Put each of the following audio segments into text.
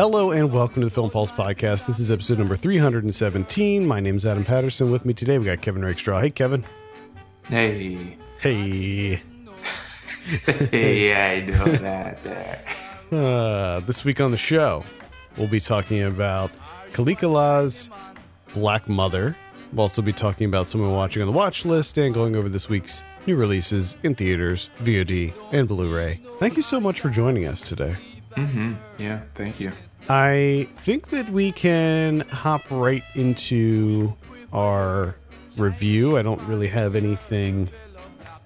Hello and welcome to the Film Pulse podcast. This is episode number 317. My name is Adam Patterson. With me today, we got Kevin Rakestraw. Hey, Kevin. Hey. Hey. hey, I know that there. Uh, this week on the show, we'll be talking about Khalik Allah's Black Mother. We'll also be talking about someone watching on the watch list and going over this week's new releases in theaters, VOD, and Blu ray. Thank you so much for joining us today. Mm-hmm. Yeah, thank you. I think that we can hop right into our review. I don't really have anything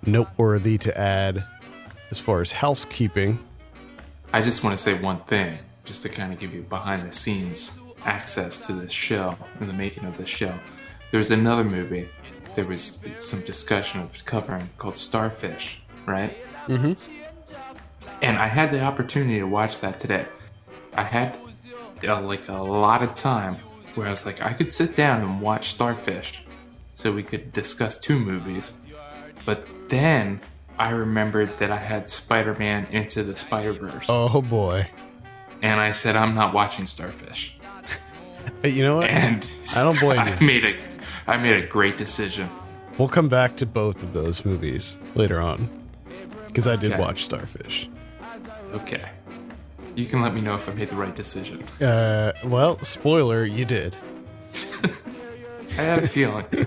noteworthy to add as far as housekeeping. I just want to say one thing, just to kind of give you behind the scenes access to this show and the making of this show. There's another movie. There was some discussion of covering called Starfish, right? Mm-hmm. And I had the opportunity to watch that today. I had uh, like a lot of time where I was like, I could sit down and watch Starfish so we could discuss two movies. But then I remembered that I had Spider Man Into the Spider Verse. Oh boy. And I said, I'm not watching Starfish. You know what? And I don't blame I you. made a, I made a great decision. We'll come back to both of those movies later on because I did Okay. watch Starfish. Okay. You can let me know if I made the right decision. Uh, well, spoiler, you did. I had a feeling.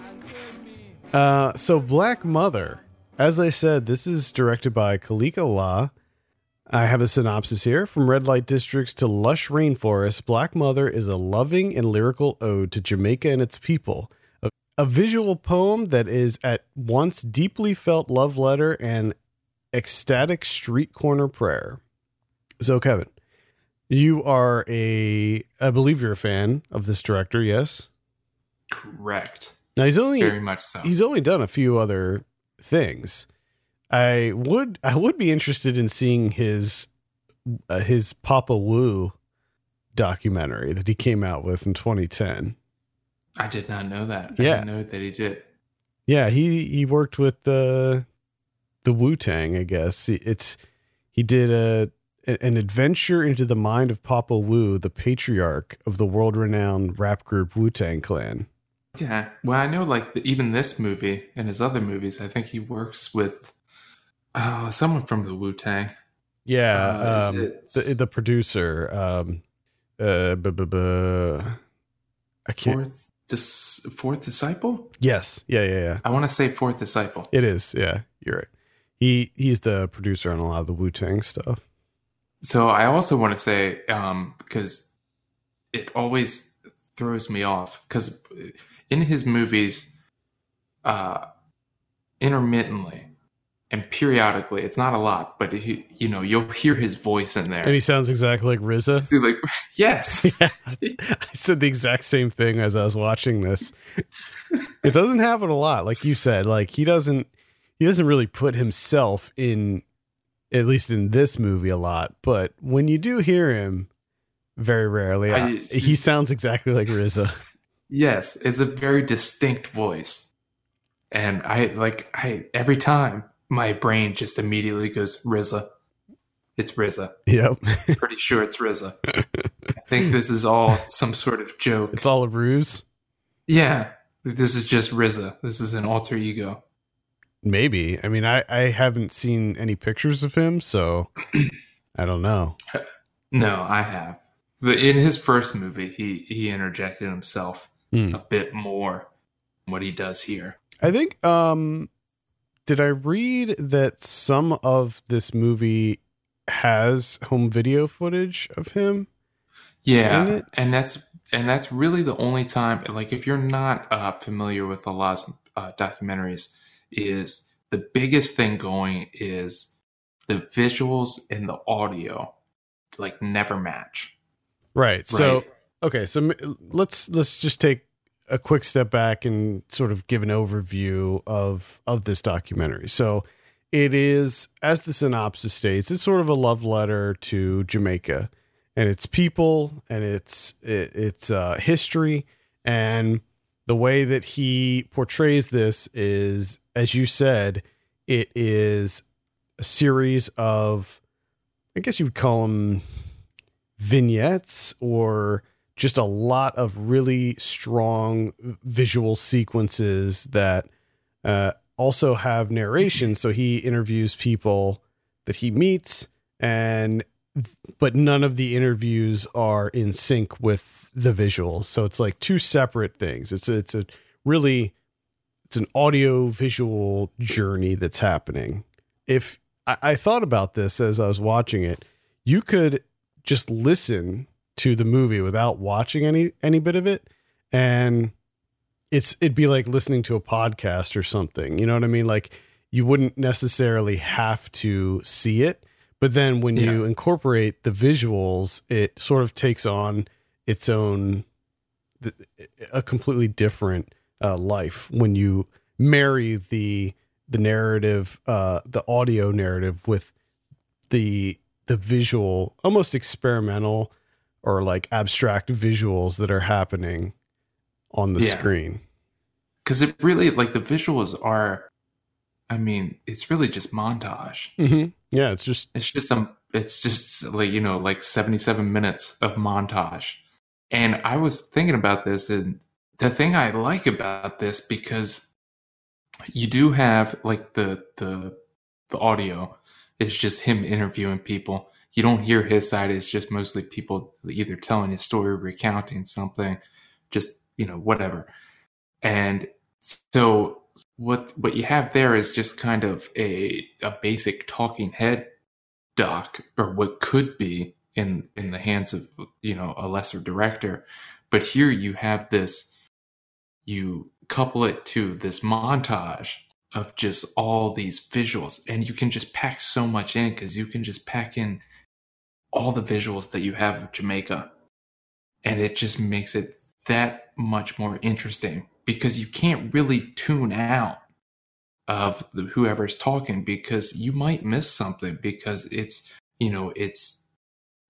Uh, so Black Mother, as I said, this is directed by Khalik Allah. I have a synopsis here. From red light districts to lush rainforests, Black Mother is a loving and lyrical ode to Jamaica and its people. A, a visual poem that is at once deeply felt love letter and ecstatic street corner prayer. So, Kevin, you are a, I believe you're a fan of this director, yes? Correct. Now he's only Very much so. he's only done a few other things. I would I would be interested in seeing his uh, his Papa Wu documentary that he came out with in 2010. I did not know that. Yeah. I didn't know that he did. Yeah, he he worked with the the Wu Tang. I guess it's he did a an adventure into the mind of Papa Wu, the patriarch of the world renowned rap group Wu Tang Clan. Yeah. Well, I know, like, the, even this movie and his other movies, I think he works with uh, someone from the Wu Tang. Yeah, Uh, um, the the producer, um, uh, bu- bu- bu- I can't. Fourth, dis, fourth Disciple? Yes, yeah, yeah, yeah. I want to say Fourth Disciple. It is. Yeah, you're right. He he's the producer on a lot of the Wu Tang stuff. So I also want to say, um, because it always throws me off, because in his movies, uh, intermittently and periodically, it's not a lot, but he, you know, you'll hear his voice in there. And he sounds exactly like RZA. He's like, yes. yeah, I said the exact same thing as I was watching this. It doesn't happen a lot, like you said. Like he doesn't he doesn't really put himself in at least in this movie a lot, but when you do hear him very rarely, I- I- he sounds exactly like RZA. Yes, it's a very distinct voice. And I like I every time my brain just immediately goes RZA. It's RZA. Yep. Pretty sure it's RZA. I think this is all some sort of joke. It's all a ruse. Yeah, this is just RZA. This is an alter ego. Maybe. I mean, I, I haven't seen any pictures of him, so I don't know. No, I have. But in his first movie, he he interjected himself Hmm. a bit more what he does here. I think um did I read that some of this movie has home video footage of him? Yeah, and that's and that's really the only time. Like, if you're not uh, familiar with Allah's uh, documentaries, is the biggest thing going is the visuals and the audio, like never match. Right. So okay, so let's let's just take a quick step back and sort of give an overview of of this documentary. So it is as the synopsis states, it's sort of a love letter to Jamaica and its people and its it, its uh, history and the way that he portrays this is as you said it is a series of i guess you would call them vignettes or just a lot of really strong visual sequences that uh, also have narration. So he interviews people that he meets, and but none of the interviews are in sync with the visuals. So it's like two separate things. It's it's a really it's an audio visual journey that's happening. If I, I thought about this as I was watching it, you could just listen to the movie without watching any any bit of it, and it's it'd be like listening to a podcast or something. You know what I mean? Like you wouldn't necessarily have to see it, but then when Yeah. you incorporate the visuals, it sort of takes on its own a completely different uh, life when you marry the the narrative uh the audio narrative with the the visual almost experimental or like abstract visuals that are happening on the Yeah. screen Because it really, like, the visuals are, I mean, it's really just montage. mm-hmm. yeah it's just It's just um, it's just like you know, like seventy-seven minutes of montage. And I was thinking about this, and the thing I like about this because you do have like the the the audio is just him interviewing people. You don't hear his side; it's just mostly people either telling a story, recounting something, just you know, whatever. And so what what you have there is just kind of a a basic talking head doc or what could be in in the hands of you know a lesser director but here you have this you couple it to this montage of just all these visuals. And you can just pack so much in because you can just pack in all the visuals that you have of jamaica. And it just makes it that much more interesting because you can't really tune out of the, whoever's talking because you might miss something because it's you know it's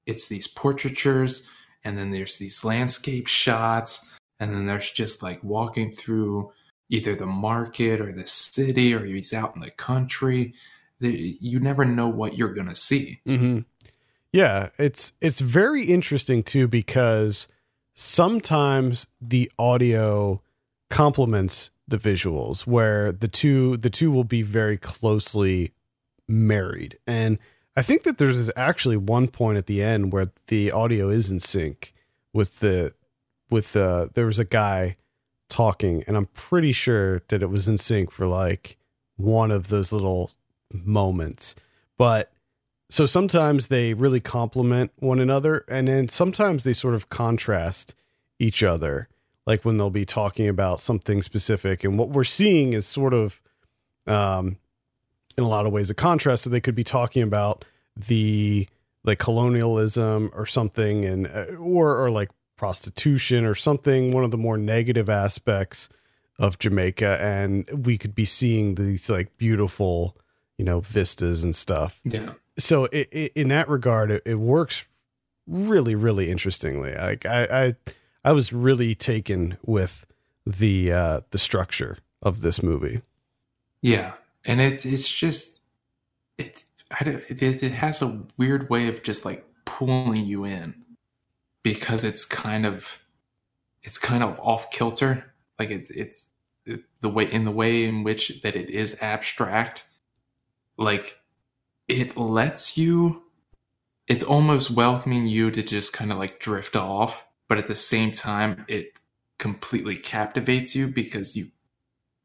it's these portraitures and then there's these landscape shots and then there's just like walking through either the market or the city or he's out in the country you never know what you're gonna see Mm-hmm. Yeah, it's it's very interesting too because sometimes the audio complements the visuals where the two the two will be very closely married. And I think that there's actually one point at the end where the audio is in sync with the with uh there was a guy talking and I'm pretty sure that it was in sync for like one of those little moments. But so sometimes they really complement one another and then sometimes they sort of contrast each other like when they'll be talking about something specific and what we're seeing is sort of um in a lot of ways a contrast so they could be talking about the like colonialism or something and uh, or or like prostitution or something one of the more negative aspects of Jamaica. And we could be seeing these like beautiful you know vistas and stuff. Yeah. So it, it, in that regard it, it works really really interestingly. Like I, I i was really taken with the uh the structure of this movie. Yeah, and it's it's just it I don't, it it has a weird way of just like pulling you in because it's kind of it's kind of off kilter. Like it's it's it, the way in the way in which that it is abstract like it lets you it's almost welcoming you to just kind of like drift off but at the same time it completely captivates you because you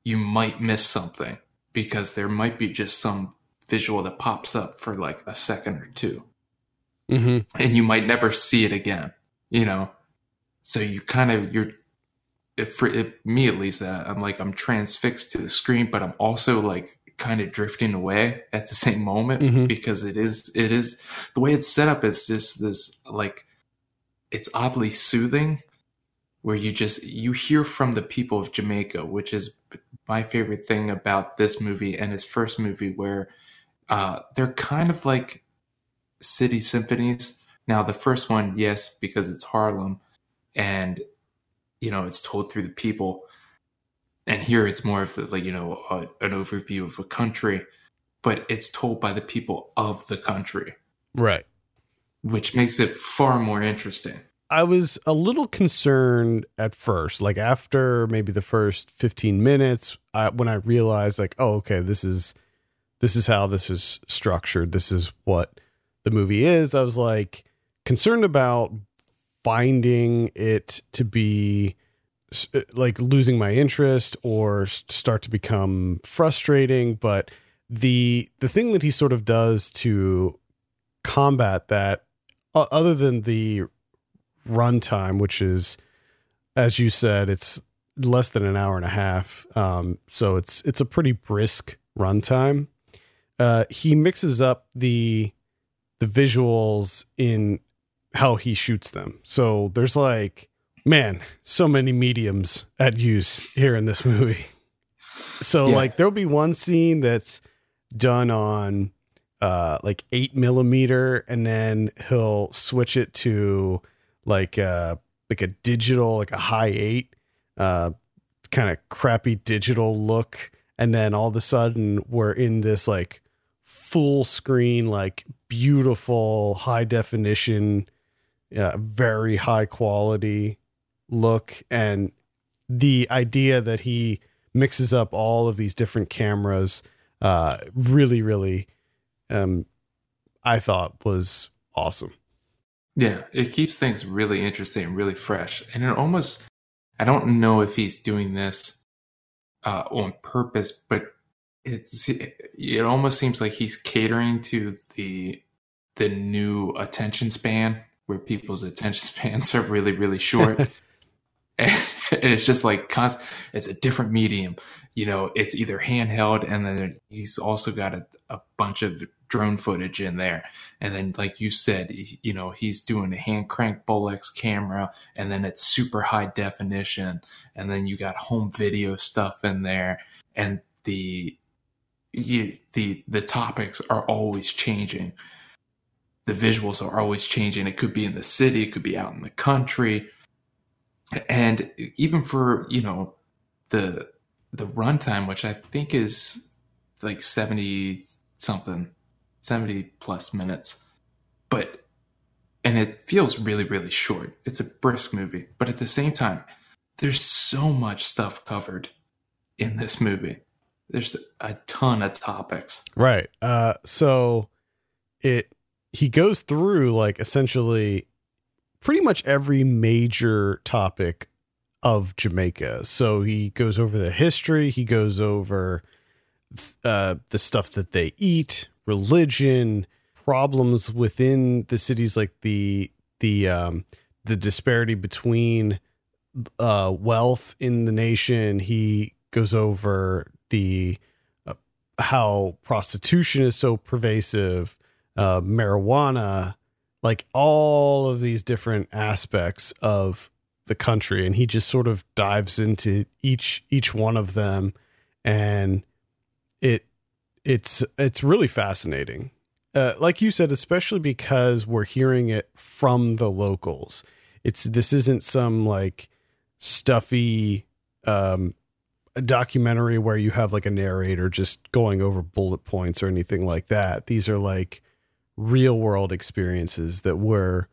you might miss something because there might be just some visual that pops up for like a second or two. Mm-hmm. and you might never see it again you know so you kind of you're it, for it, me at least uh, i'm like i'm transfixed to the screen but i'm also like kind of drifting away at the same moment Mhm. because it is it is the way it's set up is just this like it's oddly soothing where you just you hear from the people of jamaica which is my favorite thing about this movie and his first movie where uh, they're kind of like city symphonies now the first one yes because it's harlem and you know it's told through the people and here it's more of the, like you know a, an overview of a country but it's told by the people of the country right which makes it far more interesting. I was a little concerned at first, like after maybe the first 15 minutes, I, when I realized like, oh, okay, this is this is how this is structured. This is what the movie is. I was like concerned about finding it to be like losing my interest or start to become frustrating, but the the thing that he sort of does to combat that uh, other than the runtime, which is, as you said, it's less than an hour and a half. Um, so it's it's a pretty brisk runtime. Uh, he mixes up the the visuals in how he shoots them. So there's like, man, so many mediums at use here in this movie. So yeah. like there'll be one scene that's done on uh like eight millimeter and then he'll switch it to like uh like a digital like a high eight uh kind of crappy digital look and then all of a sudden we're in this like full screen like beautiful high definition uh, very high quality look. And the idea that he mixes up all of these different cameras uh really really um i thought was awesome. Yeah, it keeps things really interesting, really fresh. And it almost, I don't know if he's doing this uh, on purpose, but it's it almost seems like he's catering to the the new attention span where people's attention spans are really really short and it's just like constant it's a different medium you know it's either handheld and then he's also got a, a bunch of drone footage in there. And then, like you said, you know, he's doing a hand crank Bolex camera and then it's super high definition. And then you got home video stuff in there and the, you, the, the topics are always changing. The visuals are always changing. It could be in the city, it could be out in the country. And even for, you know, the, the runtime, which I think is like 70 something 70 plus minutes. But, and it feels really, really short. It's a brisk movie. But at the same time, there's so much stuff covered in this movie. There's a ton of topics. Right. Uh, so it, he goes through like essentially pretty much every major topic of Jamaica. So he goes over the history, he goes over uh, the stuff that they eat, religion, problems within the cities, like the the um, the disparity between uh, wealth in the nation. He goes over the uh, how prostitution is so pervasive, uh, marijuana, like all of these different aspects of the country, and he just sort of dives into each each one of them, and it it's it's really fascinating. Uh, like you said, especially because we're hearing it from the locals. It's this isn't some like stuffy um, documentary where you have like a narrator just going over bullet points or anything like that. These are like real world experiences that we're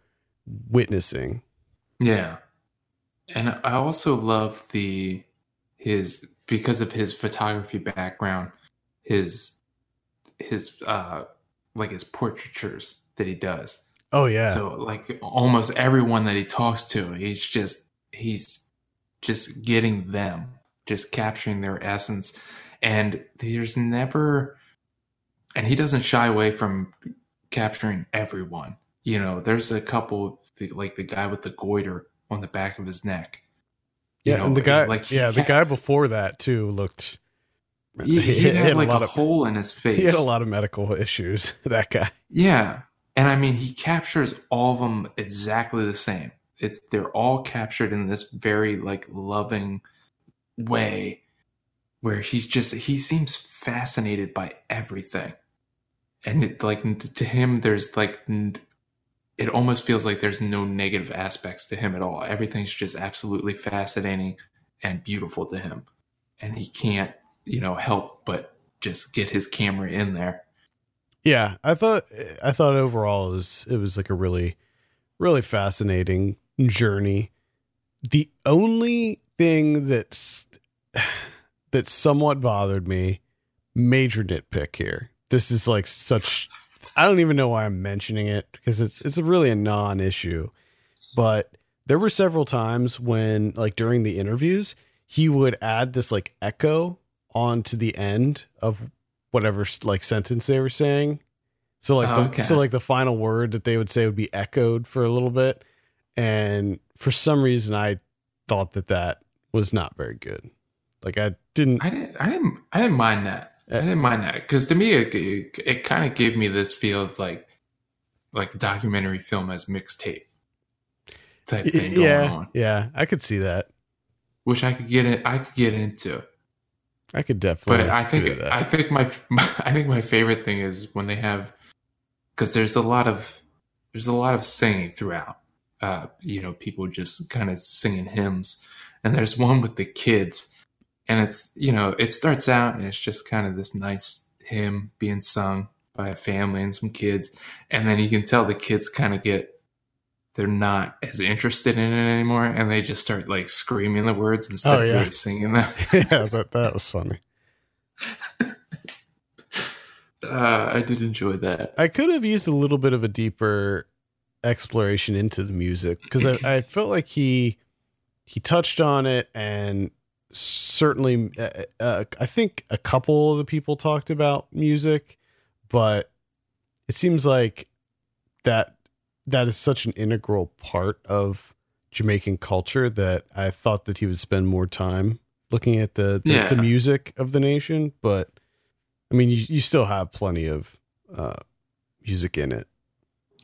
witnessing. Yeah. And I also love the his because of his photography background, his his uh like his portraitures that he does. Oh yeah. So like almost everyone that he talks to, he's just he's just getting them, just capturing their essence. And there's never and he doesn't shy away from capturing everyone. You know, there's a couple like the guy with the goiter on the back of his neck. You yeah, know, and the guy like yeah, the guy before that too looked he, he, he had, had, like a, a of, hole in his face. He had a lot of medical issues. That guy. Yeah, and I mean, he captures all of them exactly the same. It's they're all captured in this very like loving way, where he's just he seems fascinated by everything, and it, like to him, there's like it almost feels like there's no negative aspects to him at all. Everything's just absolutely fascinating and beautiful to him, and he can't you know, help but just get his camera in there. Yeah, I thought I thought overall it was it was like a really really fascinating journey. The only thing that's that somewhat bothered me, major nitpick here. This is like such I don't even know why I'm mentioning it because it's it's really a non-issue. But there were several times when like during the interviews, he would add this like echo onto the end of whatever like sentence they were saying. So like Oh, the, okay. so like the final word that they would say would be echoed for a little bit, and for some reason I thought that that was not very good. Like I didn't. I didn't. I didn't. I didn't mind that. I didn't mind that because to me, it, it, it kind of gave me this feel of like, like documentary film as mixtape type thing going yeah, on, yeah, I could see that. which I could get it. I could get into. I could definitely. But I think that. I think my, I think my favorite thing is when they have because there's a lot of there's a lot of singing throughout. Uh, you know, people just kind of singing hymns, and there's one with the kids, and it's you know it starts out and it's just kind of this nice hymn being sung by a family and some kids, and then you can tell the kids kind of get they're not as interested in it anymore, and they just start like screaming the words instead Oh, of yeah. really singing them. yeah, that that was funny. Uh, I did enjoy that. I could have used a little bit of a deeper exploration into the music because I, I felt like he he touched on it and certainly uh, uh, I think a couple of the people talked about music, but it seems like that that is such an integral part of Jamaican culture that I thought that he would spend more time looking at the the, Yeah. the music of the nation, but I mean, you, you still have plenty of uh, music in it.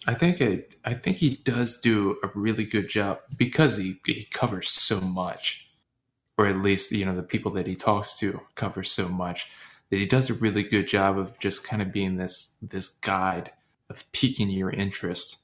I think it. I think he does do a really good job because he he covers so much, or at least you know the people that he talks to cover so much that he does a really good job of just kind of being this this guide of piquing your interest.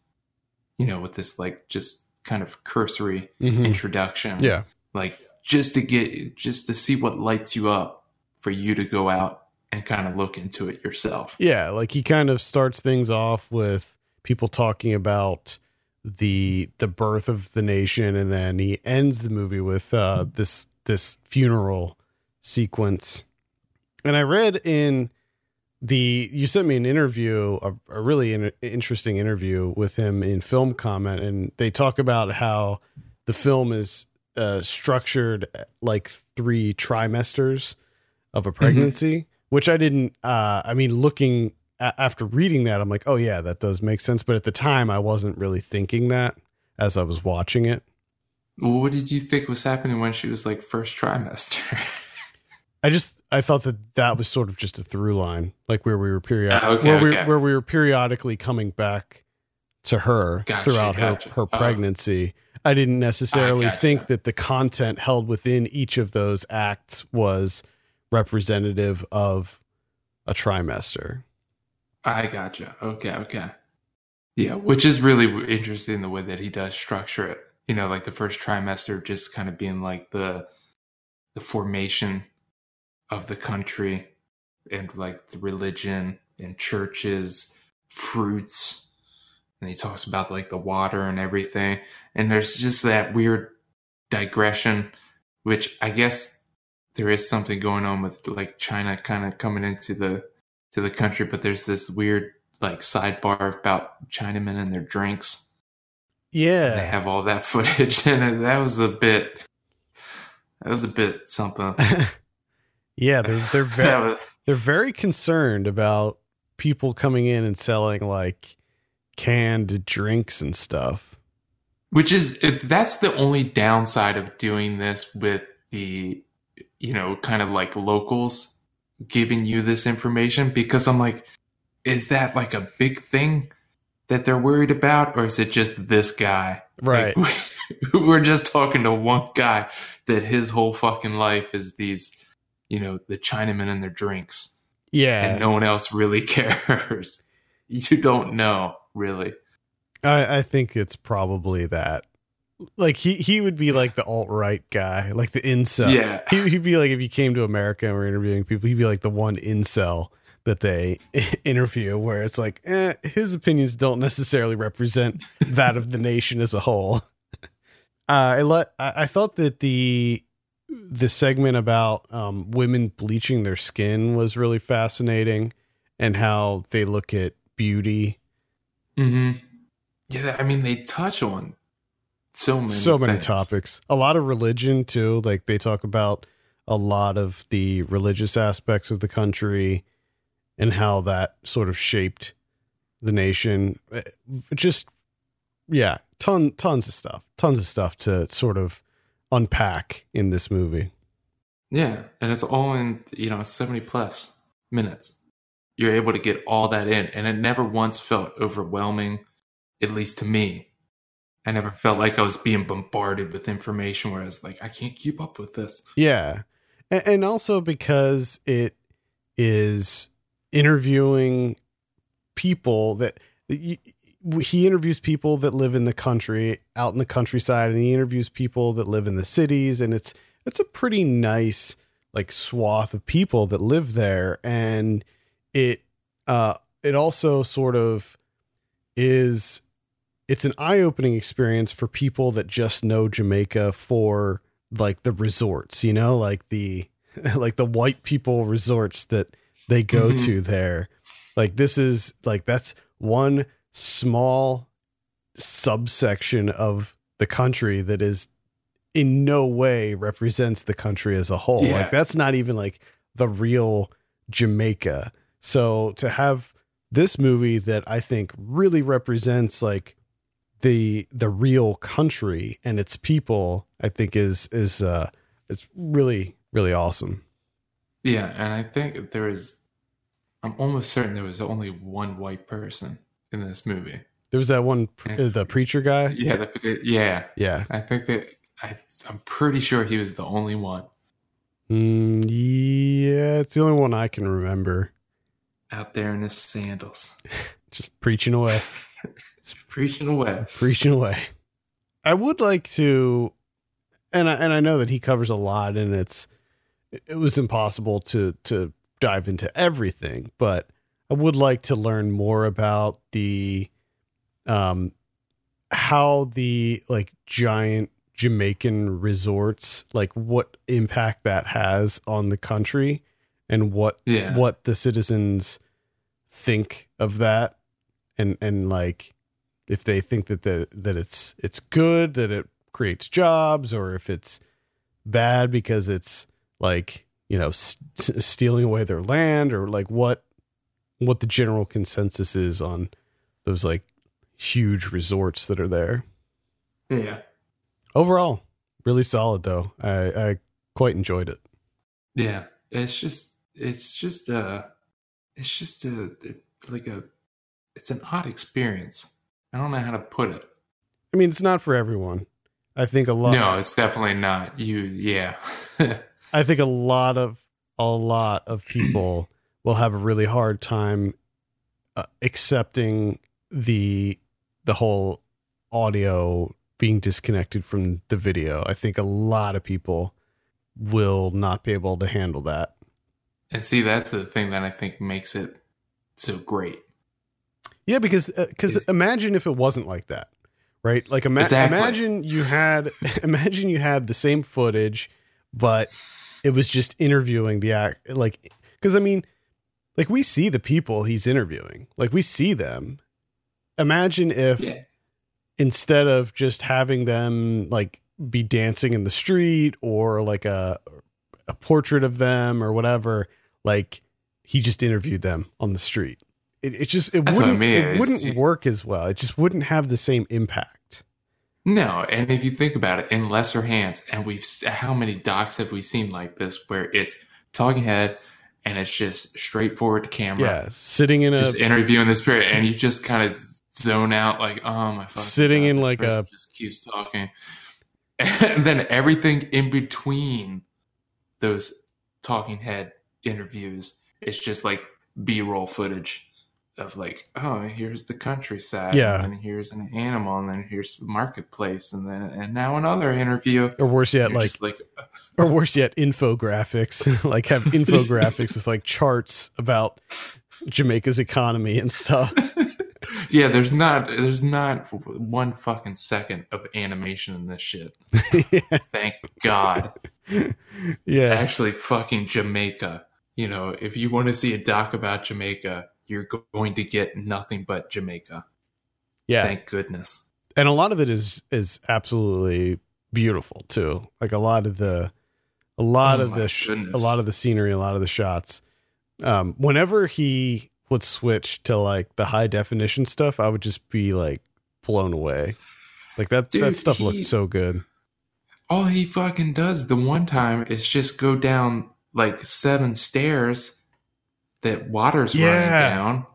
You know, with this like just kind of cursory introduction. Mm-hmm. Yeah. like just to get just to see what lights you up for you to go out and kind of look into it yourself. Yeah. Like he kind of starts things off with people talking about the the birth of the nation and then he ends the movie with uh this this funeral sequence. And i read in the you sent me an interview a, a really in, interesting interview with him in film comment and they talk about how the film is uh, structured like three trimesters of a pregnancy which i didn't uh i mean looking a- after reading that i'm like oh yeah that does make sense. But at the time i wasn't really thinking that as i was watching it What did you think was happening when she was like first trimester? I just I thought that that was sort of just a through line, like where we were period Ah, okay, where we where we were periodically coming back to her Gotcha, throughout gotcha. her her Oh. pregnancy. I didn't necessarily gotcha. think that the content held within each of those acts was representative of a trimester. I gotcha. Okay, okay. Yeah, which is really interesting the way that he does structure it. You know, like the first trimester just kind of being like the the formation of the country and like the religion and churches, fruits. And he talks about like the water and everything. And there's just that weird digression, which I guess there is something going on with like China kind of coming into the to the country, but there's this weird like sidebar about Chinamen and their drinks. Yeah, they have all that footage, and that was a bit. That was a bit something. yeah, they're they're very was- they're very concerned about people coming in and selling like canned drinks and stuff. which is that's the only downside of doing this with the you know kind of like locals giving you this information because i'm like is that like a big thing that they're worried about or is it just this guy Right. Like, we're just talking to one guy that his whole fucking life is these you know the chinamen and their drinks Yeah. and no one else really cares you don't know really I, I think it's probably that. Like he he would be like the alt right guy, like the incel. Yeah. He, he'd be like if you came to America and were interviewing people, he'd be like the one incel that they interview where it's like eh, his opinions don't necessarily represent that of the nation as a whole. Uh, I let I, I thought that the the segment about um, women bleaching their skin was really fascinating, and how they look at beauty. Mm-hmm. Yeah, I mean they touch on so many so many things. topics. A lot of religion too. Like they talk about a lot of the religious aspects of the country and how that sort of shaped the nation. Eh, Just yeah, ton tons of stuff. Tons of stuff to sort of unpack in this movie. Yeah, and it's all in you know seventy plus minutes. You're able to get all that in, and it never once felt overwhelming. At least to me, I never felt like I was being bombarded with information where I was like, I can't keep up with this. Yeah. And, and also because it is interviewing people that he he interviews people that live in the country out in the countryside and he interviews people that live in the cities and it's it's a pretty nice like swath of people that live there and it uh it also sort of is it's an eye-opening experience for people that just know Jamaica for like the resorts, you know, like the like the white people resorts that they go Mhm. to there. Like this is like that's one small subsection of the country that is in no way represents the country as a whole. Yeah. Like that's not even like the real Jamaica. So to have this movie that I think really represents like the the real country and its people, I think is is uh it's really really awesome. Yeah, and I think there is. I'm almost certain there was only one white person in this movie. There was that one pr- uh, the preacher guy. Yeah, that, yeah. Yeah. I think that I, I'm pretty sure he was the only one Mm, yeah, it's the only one I can remember. out there in his sandals, Just preaching away. just preaching away. preaching away. I would like to, and I, and I know that he covers a lot, and it's it was impossible to to dive into everything, but I would like to learn more about the, um, how the like giant Jamaican resorts, like what impact that has on the country, and what Yeah, what the citizens think of that and and like if they think that the, that it's it's good that it creates jobs or if it's bad because it's like you know s- s- stealing away their land or like what what the general consensus is on those like huge resorts that are there yeah, overall really solid though i i quite enjoyed it yeah. It's just, it's just, uh, it's just a like a, it's an odd experience. I don't know how to put it. i mean it's not for everyone i think a lot No, it's definitely not. You, yeah, I think a lot of a lot of people will have a really hard time uh, accepting the the whole audio being disconnected from the video. I think a lot of people will not be able to handle that. and see, that's the thing that I think makes it so great. Yeah, because because Is- imagine if it wasn't like that, right? Like ima- Exactly. imagine you had imagine you had the same footage, but it was just interviewing the act. Like, because I mean, like we see the people he's interviewing, like we see them. Imagine if Yeah, instead of just having them like be dancing in the street or like a a portrait of them or whatever, like he just interviewed them on the street. It, it just it That's wouldn't mean. it It's- wouldn't work as well. It just wouldn't have the same impact. No, and if you think about it, in lesser hands, and we've how many docs have we seen like this where it's talking head and it's just straightforward camera, Yeah, sitting in a just interviewing this period, and you just kind of zone out like, oh my, Sitting God, in like a- just keeps talking, and then everything in between those talking head interviews is just like B roll footage of like, oh, here's the countryside, Yeah. and here's an animal, and then here's the marketplace, and then and now another interview. Or worse yet, like like uh, or worse yet, infographics. like have infographics with like charts about Jamaica's economy and stuff. yeah, there's not there's not one fucking second of animation in this shit. yeah. Thank God. yeah. Actually, fucking Jamaica. You know, if you want to see a doc about Jamaica, you're going to get nothing but Jamaica. Yeah. Thank goodness. and a lot of it is is absolutely beautiful too. Like a lot of the a lot Oh of the sh- a lot of the scenery, a lot of the shots. Um, whenever he would switch to like the high definition stuff, I would just be like blown away. Like that that stuff he- looked so good. All he fucking does the one time is just go down like seven stairs that water's Yeah. running down.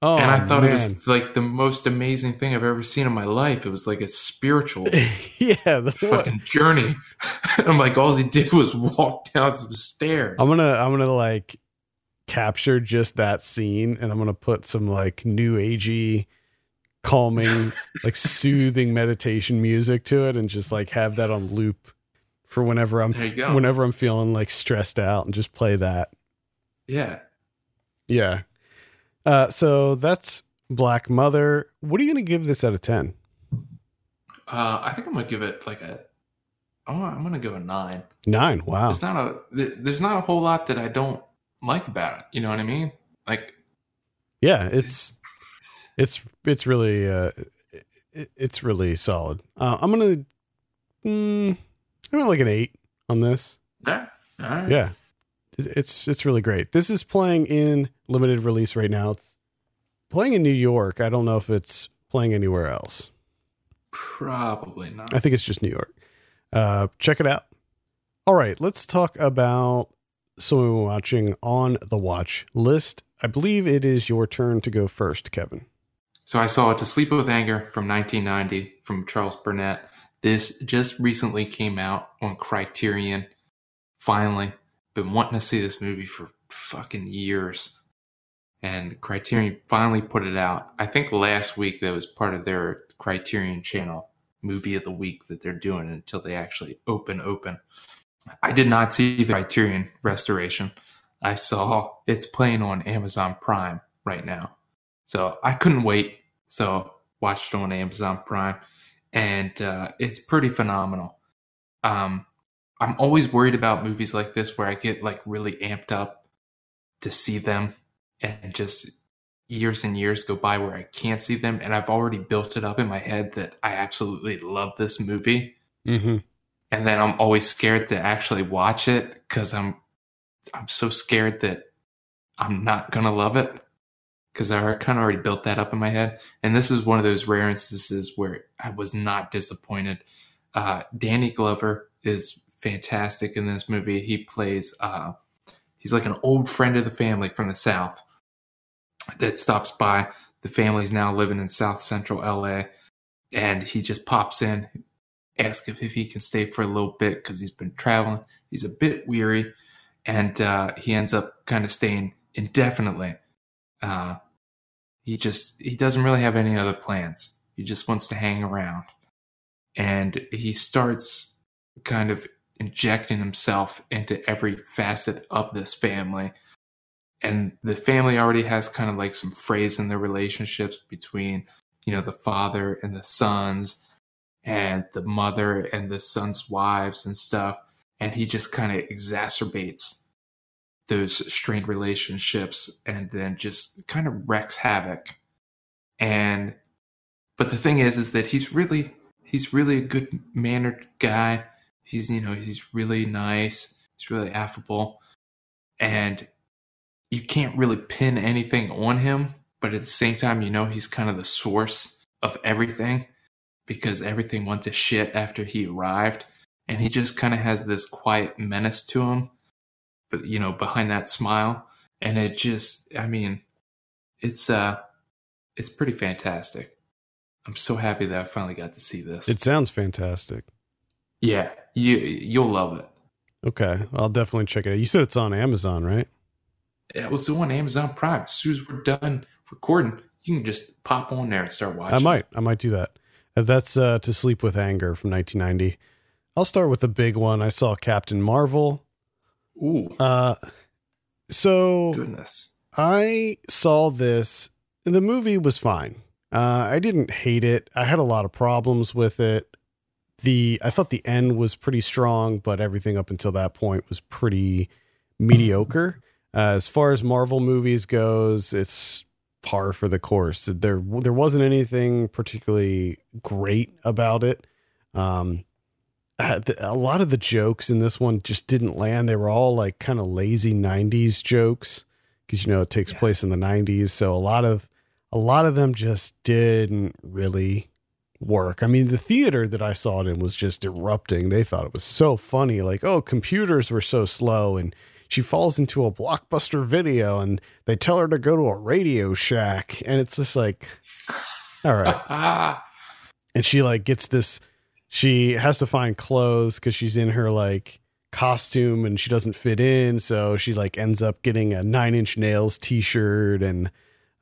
Oh, and I thought it was like the most amazing thing I've ever seen in my life. It was like a spiritual yeah, the fucking journey. I'm like, all he did was walk down some stairs. I'm gonna I'm gonna like capture just that scene and I'm gonna put some like new agey calming like soothing meditation music to it and just like have that on loop for whenever I'm There you go. whenever I'm feeling like stressed out and just play that. yeah. Yeah. Uh so that's Black Mother. What are you gonna give this out of ten? Uh, I think I'm gonna give it like a. Oh, I'm gonna go a nine. Nine. Wow. There's not a. There's not a whole lot that I don't like about it. You know what I mean? Like Yeah, it's it's it's really uh it, it's really solid. Uh, I'm gonna mm, I'm gonna like an eight on this. yeah. All right. Yeah, it's it's really great. This is playing in limited release right now. It's playing in New York. I don't know if it's playing anywhere else. Probably not. I think it's just New York. Uh, check it out. All right, let's talk about someone we're watching on the watch list. I believe it is your turn to go first, Kevin. So I saw To Sleep with Anger from 1990 from Charles Burnett. This just recently came out on Criterion. Finally, been wanting to see this movie for fucking years. And Criterion finally put it out. I think last week that was part of their Criterion channel movie of the week that they're doing until they actually open open. I did not see the Criterion restoration. I saw it's playing on Amazon Prime right now. So I couldn't wait. So watched it on Amazon Prime, and uh, it's pretty phenomenal. Um, I'm always worried about movies like this where I get like really amped up to see them, and just years and years go by where I can't see them, and I've already built it up in my head that I absolutely love this movie, Mm-hmm. and then I'm always scared to actually watch it because I'm I'm so scared that I'm not gonna love it because I kind of already built that up in my head. And this is one of those rare instances where I was not disappointed. Uh, Danny Glover is fantastic in this movie. He plays uh, he's like an old friend of the family from the South that stops by. The family's now living in South Central LA, and he just pops in, asks if, if he can stay for a little bit because he's been traveling. He's a bit weary, and uh, he ends up kind of staying indefinitely. Uh, he just he doesn't really have any other plans. He just wants to hang around, and he starts kind of injecting himself into every facet of this family. And the family already has kind of like some phrase in their relationships between, you know, the father and the sons, and the mother and the sons' wives and stuff. And he just kind of exacerbates those strained relationships and then just kind of wrecks havoc. And but the thing is is that he's really he's really a good mannered guy. He's you know, he's really nice, he's really affable. And you can't really pin anything on him, but at the same time you know he's kind of the source of everything because everything went to shit after he arrived. And he just kind of has this quiet menace to him but you know behind that smile and it just i mean it's uh it's pretty fantastic i'm so happy that i finally got to see this It sounds fantastic. yeah you you'll love it Okay, I'll definitely check it out. You said it's on Amazon, right? It was the one amazon prime as soon as we're done recording, you can just pop on there and start watching. I might. I might do that. Uh, That's uh, To Sleep with Anger from 1990. I'll start with the big one. I saw Captain Marvel. Ooh, Uh, so goodness. I saw this. and The movie was fine. Uh, I didn't hate it. I had a lot of problems with it. The I thought the end was pretty strong, but everything up until that point was pretty mediocre. Uh, as far as Marvel movies goes, it's par for the course. There there wasn't anything particularly great about it. Um, uh, a lot of the jokes in this one just didn't land. They were all like kind of lazy '90s jokes because you know it takes place in the '90s. So a lot of a lot of them just didn't really work. I mean, the theater that I saw it in was just erupting. They thought it was so funny. Like, oh, computers were so slow, and she falls into a blockbuster video, and they tell her to go to a Radio Shack, and it's just like, all right. And she like gets this she has to find clothes because she's in her like costume and she doesn't fit in. So she like ends up getting a nine inch nails t-shirt and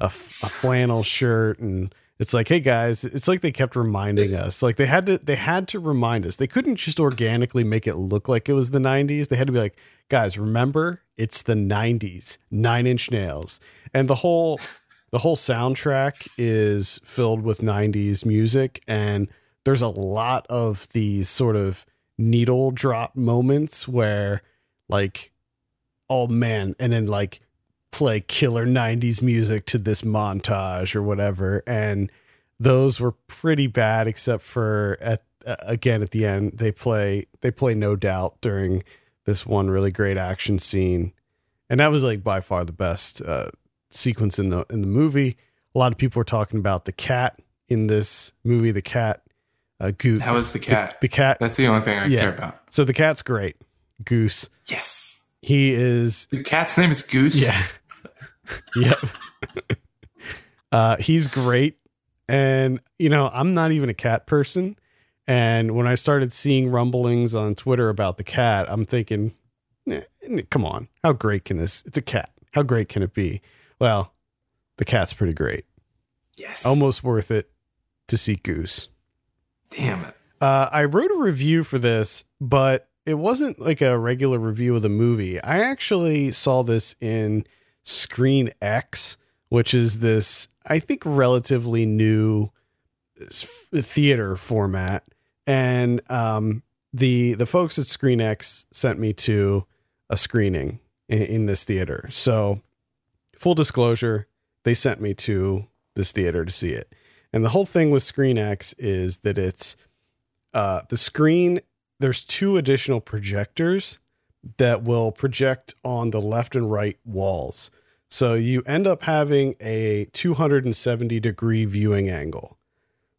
a, a flannel shirt and it's like hey guys it's like they kept reminding us. Like they had to they had to remind us. They couldn't just organically make it look like it was the 90s they had to be like guys remember? It's the 90s nine inch nails. And the whole the whole soundtrack is filled with 90s music and there's a lot of these sort of needle drop moments where like oh man. And then like play killer 90s music to this montage or whatever and those were pretty bad except for at uh, again at the end they play they play no doubt during this one really great action scene and that was like by far the best uh, sequence in the in the movie a lot of people were talking about the cat in this movie the cat uh, goose that was the cat. the cat That's the only thing I Yeah. care about. so the cat's great goose Yes. he is The cat's name is Goose. yeah yep. Uh he's great. And you know i'm not even a cat person. And when i started seeing rumblings on twitter about the cat i'm thinking eh, come on. How great can this it's a cat. How great can it be? Well the cat's pretty great. Yes. almost worth it to see goose. Damn it. uh, I wrote a review for this, but it wasn't like a regular review of the movie. I actually saw this in Screen X, which is this, I think, relatively new theater format. And um, the the folks at Screen X sent me to a screening in, in this theater. So, full disclosure, they sent me to this theater to see it. And the whole thing with Screen X is that it's uh, the screen. There's two additional projectors that will project on the left and right walls. So you end up having a 270 degree viewing angle.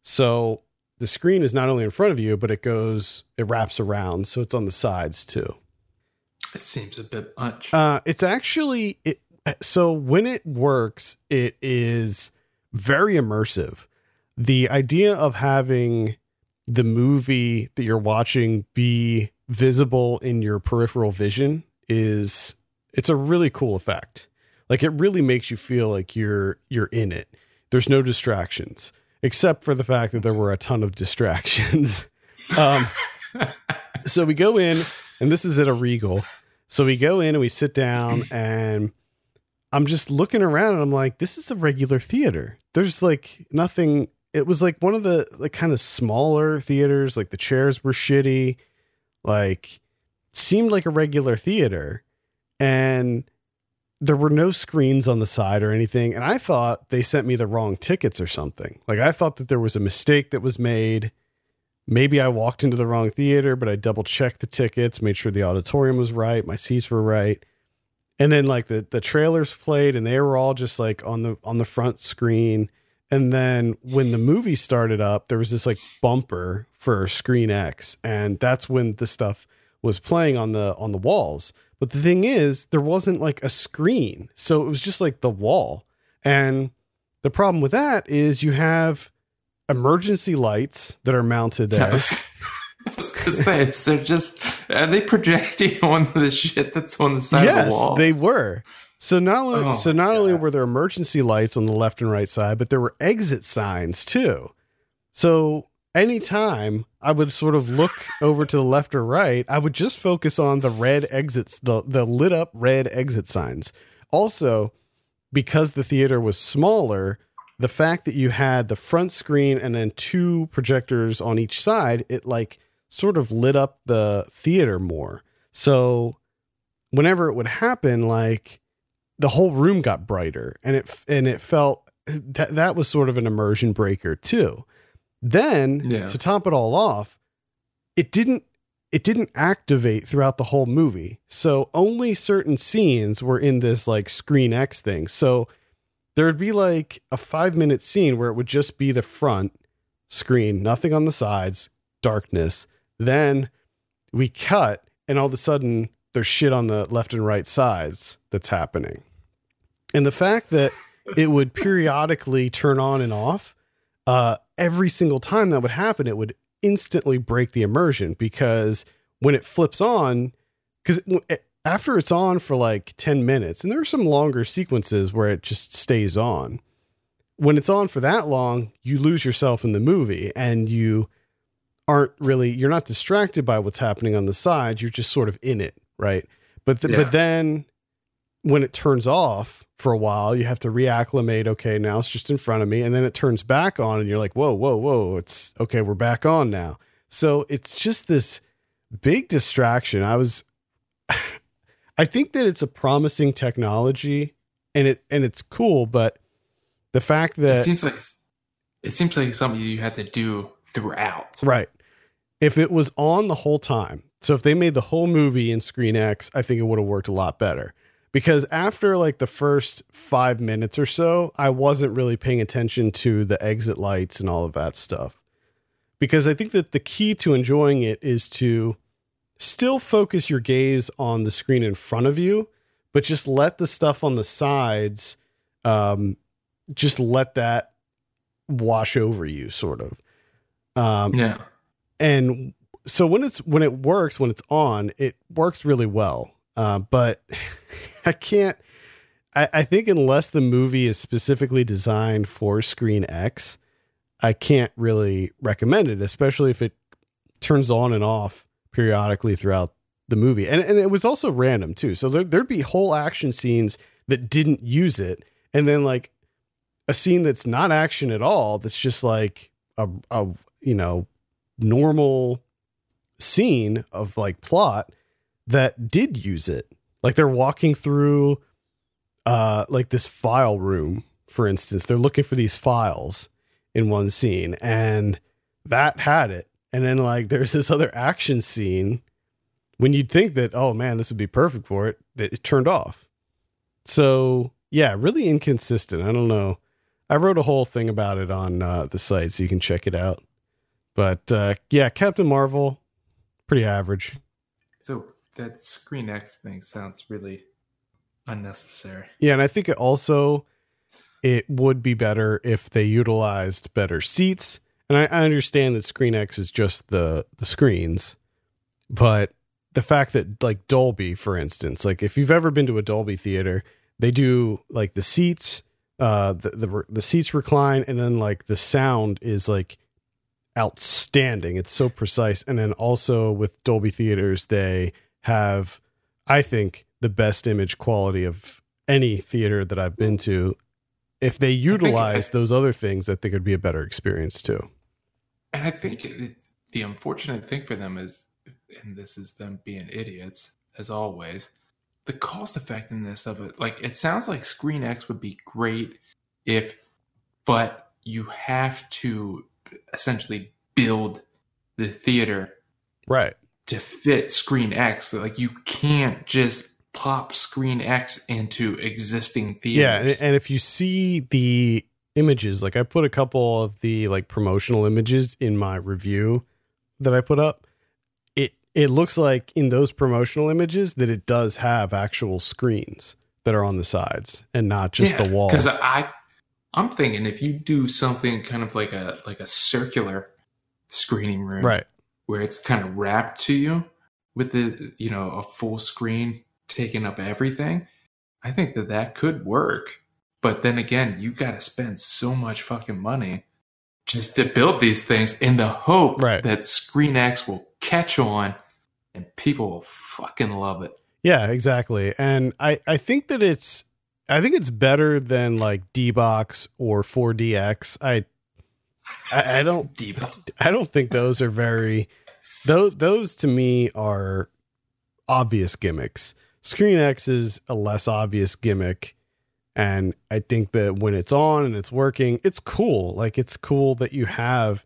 So the screen is not only in front of you, but it goes, it wraps around. So it's on the sides too. It seems a bit much. Uh, it's actually it. So when it works, it is very immersive. The idea of having the movie that you're watching be visible in your peripheral vision is it's a really cool effect. Like it really makes you feel like you're you're in it. There's no distractions except for the fact that there were a ton of distractions. um, so we go in, and this is at a Regal. So we go in and we sit down, and I'm just looking around, and I'm like, this is a regular theater. There's like nothing. It was like one of the like kind of smaller theaters. Like the chairs were shitty. Like seemed like a regular theater, and there were no screens on the side or anything. And I thought they sent me the wrong tickets or something. Like I thought that there was a mistake that was made. Maybe I walked into the wrong theater, but I double checked the tickets, made sure the auditorium was right, my seats were right. And then like the the trailers played and they were all just like on the on the front screen. And then when the movie started up, there was this like bumper for Screen X and that's when the stuff was playing on the on the walls. But the thing is, there wasn't like a screen. So it was just like the wall. And the problem with that is you have emergency lights that are mounted there. I was gonna say, is they're just are they projecting on the shit that's on the side of the yes, walls? they were. So not only Oh so not only were there emergency lights on the left and right side, but there were exit signs too. So anytime I would sort of look over to the left or right, I would just focus on the red exits, the the lit up red exit signs. Also, because the theater was smaller, the fact that you had the front screen and then two projectors on each side, it like sort of lit up the theater more. So whenever it would happen, like the whole room got brighter and it and it felt that that was sort of an immersion breaker too. Then Yeah. to top it all off, it didn't it didn't activate throughout the whole movie. So only certain scenes were in this like screen X thing. So there would be like a 5 minute scene where it would just be the front screen, nothing on the sides, darkness. Then we cut and all of a sudden there's shit on the left and right sides that's happening. And the fact that it would periodically turn on and off, uh, every single time that would happen, it would instantly break the immersion because when it flips on, because after it's on for like 10 minutes, and there are some longer sequences where it just stays on. When it's on for that long, you lose yourself in the movie and you aren't really, you're not distracted by what's happening on the side. You're just sort of in it, right? But, th- Yeah. but then when it turns off for a while, you have to reacclimate. Okay, now it's just in front of me, and then it turns back on, and you're like, "Whoa, whoa, whoa!" It's okay. We're back on now. So it's just this big distraction. I was, I think that it's a promising technology, and it and it's cool, but the fact that It seems like it seems like something you have to do throughout. Right. If it was on the whole time, so if they made the whole movie in Screen X, I think it would have worked a lot better. Because after like the first five minutes or so, I wasn't really paying attention to the exit lights and all of that stuff. Because I think that the key to enjoying it is to still focus your gaze on the screen in front of you, but just let the stuff on the sides, um, just let that wash over you, sort of. Um, Yeah. and so when it's when it works when it's on it works really well uh, but i can't I, I think unless the movie is specifically designed for screen x i can't really recommend it especially if it turns on and off periodically throughout the movie. And, and it was also random too. So there, there'd be whole action scenes that didn't use it and then like a scene that's not action at all that's just like a, a you know normal scene of like plot that did use it. Like they're walking through uh like this file room, for instance. They're looking for these files in one scene and that had it. And then like there's this other action scene when you'd think that oh man, this would be perfect for it, that it turned off. So, yeah, really inconsistent. I don't know. I wrote a whole thing about it on uh, the site so you can check it out. But uh, yeah, Captain Marvel, pretty average. So that Screen X thing sounds really unnecessary. Yeah, and I think it also it would be better if they utilized better seats. And I, I understand that Screen X is just the the screens, but the fact that like Dolby, for instance, like if you've ever been to a Dolby theater, they do like the seats, uh, the the, the seats recline, and then like the sound is like outstanding. It's so precise, and then also with Dolby theaters, they have, I think, the best image quality of any theater that I've been to. If they utilize those other things, I think it'd be a better experience too. And I think it, the unfortunate thing for them is, and this is them being idiots as always, the cost effectiveness of it. Like it sounds like Screen X would be great if, but you have to essentially build the theater Right. To fit Screen X. Like you can't just pop Screen X into existing theaters. Yeah, and, if you see the images, like I put a couple of the like promotional images in my review that I put up, it it looks like in those promotional images that it does have actual screens that are on the sides and not just the wall. Because I, I'm thinking if you do something kind of like a like a circular screening room, Right. Where it's kind of wrapped to you with the you know a full screen taking up everything, I think that that could work. But then again, you got to spend so much fucking money just to build these things in the hope Right. that Screen X will catch on and people will fucking love it. Yeah, exactly. And I, I think that it's I think it's better than like D box or 4DX. I I, I don't. I don't think those are very those those to me are obvious gimmicks. Screen X is a less obvious gimmick. And I think that when it's on and it's working, it's cool. Like it's cool that you have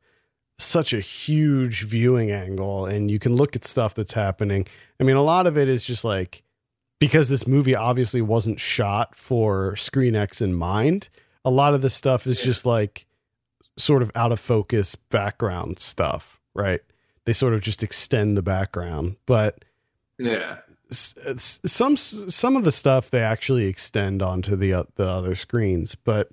such a huge viewing angle and you can look at stuff that's happening. I mean, a lot of it is just like because this movie obviously wasn't shot for Screen X in mind, a lot of this stuff is just like sort of out of focus background stuff, right? They sort of just extend the background, but Yeah. some some of the stuff they actually extend onto the o- the other screens, but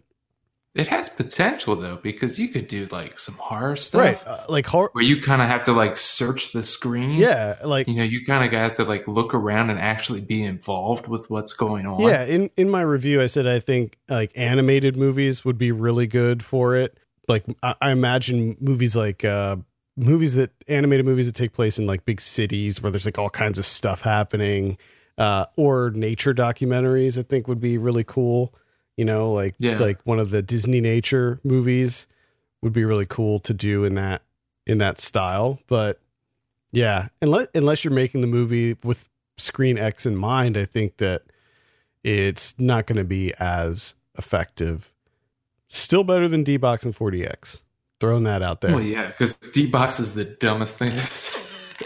It has potential though, because you could do like some horror stuff right, uh, like hor- where you kind of have to like search the screen. yeah, like You know, you kind of got to like look around and actually be involved with what's going on. Yeah, in in my review, I said I think like animated movies would be really good for it. Like I, I imagine movies like uh movies that animated movies that take place in like big cities where there's like all kinds of stuff happening, uh, or nature documentaries. I think would be really cool. You know, like Yeah. like one of the Disney nature movies would be really cool to do in that in that style. But yeah, unless unless you're making the movie with Screen X in mind, I think that it's not going to be as effective. Still better than D Box and 4DX. Throwing that out there. Well, yeah, because D box is the dumbest thing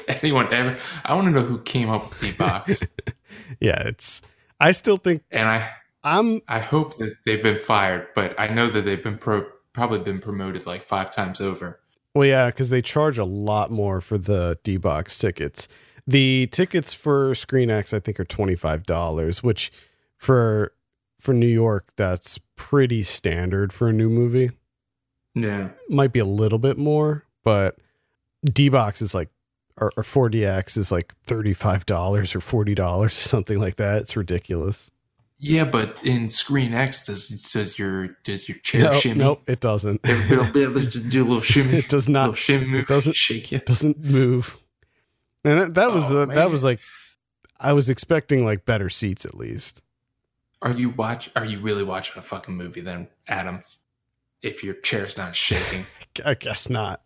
anyone ever. I want to know who came up with D box, yeah, it's. I still think and I I'm. I hope that they've been fired, but I know that they've been pro probably been promoted like five times over. Well, yeah, because they charge a lot more for the D Box tickets. The tickets for Screen X, I think, are twenty five dollars, which for for New York, that's pretty standard for a new movie. Yeah, might be a little bit more, but D box is like or, or 4DX is like $35 or $40 or something like that. It's ridiculous. yeah, but in Screen X, does does your does your chair Nope, shimmy? nope, it doesn't. Will be able to do a little shimmy. It does little not shimmy move. doesn't- shake you. it doesn't move. And that, that was Oh, that was like I was expecting like better seats at least. Are you watch? Are you really watching a fucking movie then, Adam? If your chair's not shaking. I guess not.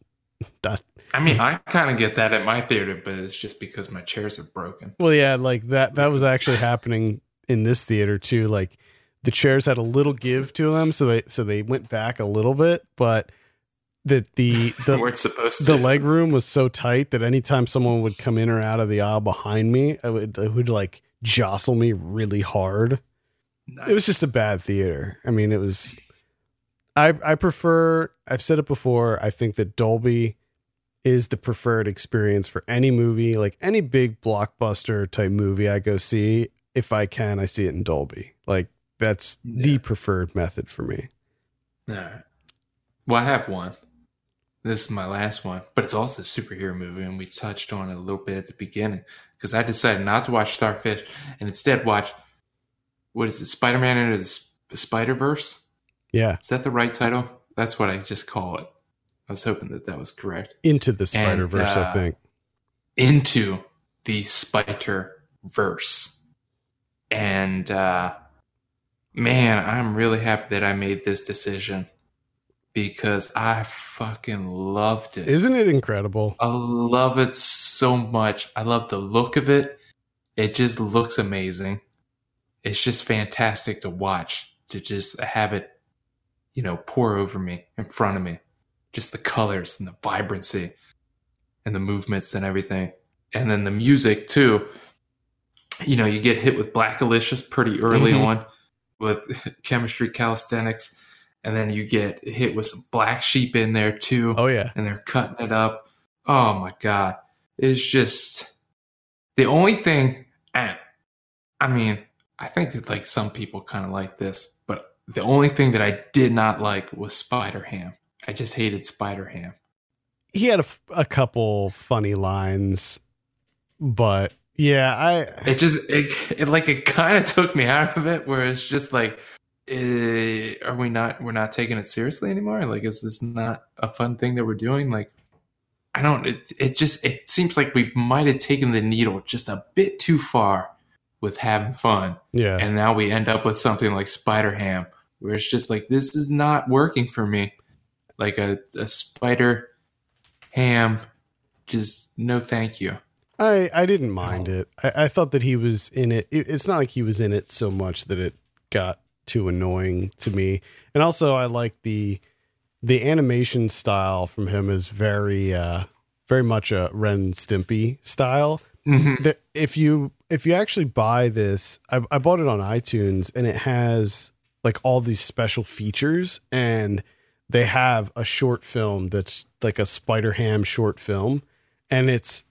Not I mean, I kind of get that at my theater, but it's just because my chairs are broken. Well, yeah, like that that was actually happening in this theater too. Like the chairs had a little give to them, so they so they went back a little bit, but the the the weren't supposed to. the leg room was so tight that anytime someone would come in or out of the aisle behind me, I would it would like jostle me really hard. It was just a bad theater. I mean, it was. I I prefer. I've said it before. I think that Dolby is the preferred experience for any movie, like any big blockbuster type movie I go see. If I can, I see it in Dolby. Like that's the preferred method for me. All right. Well, I have one. This is my last one, but it's also a superhero movie, and we touched on it a little bit at the beginning because I decided not to watch Starfish and instead watch what is it, Spider Man into the Spider Verse? Yeah, Is that the right title? That's what I just call it. I was hoping that that was correct. into the Spider Verse. I uh, think. Into the Spider Verse, and uh, man, I'm really happy that I made this decision because I fucking loved it. Isn't it incredible? I love it so much. I love the look of it. It just looks amazing. It's just fantastic to watch, to just have it, you know, pour over me in front of me. Just the colors and the vibrancy and the movements and everything. And then the music too. You know, you get hit with Blackalicious pretty early Mhm. on with chemistry calisthenics. And then you get hit with some black sheep in there too Oh yeah, and they're cutting it up. Oh my god, it's just the only thing. And I mean, I think that like some people kind of like this, but the only thing that I did not like was Spider Ham. I just hated Spider Ham. he had a, f- a couple funny lines, but Yeah, I It just it, it like it kind of took me out of it, where it's just like, eh, are we not we're not taking it seriously anymore? Like, is this not a fun thing that we're doing? Like, I don't. It it just it seems like we might have taken the needle just a bit too far with having fun, yeah. and now we end up with something like Spider Ham, where it's just like this is not working for me. Like a a Spider Ham, just no thank you. I I didn't mind it. I, I thought that he was in it. it. It's not like he was in it so much that it got too annoying to me. And also, I like the the animation style from him is very uh very much a Ren Stimpy style. Mhm. The, if you if you actually buy this, I, I bought it on iTunes, and it has like all these special features, and they have a short film that's like a Spider Ham short film, and it's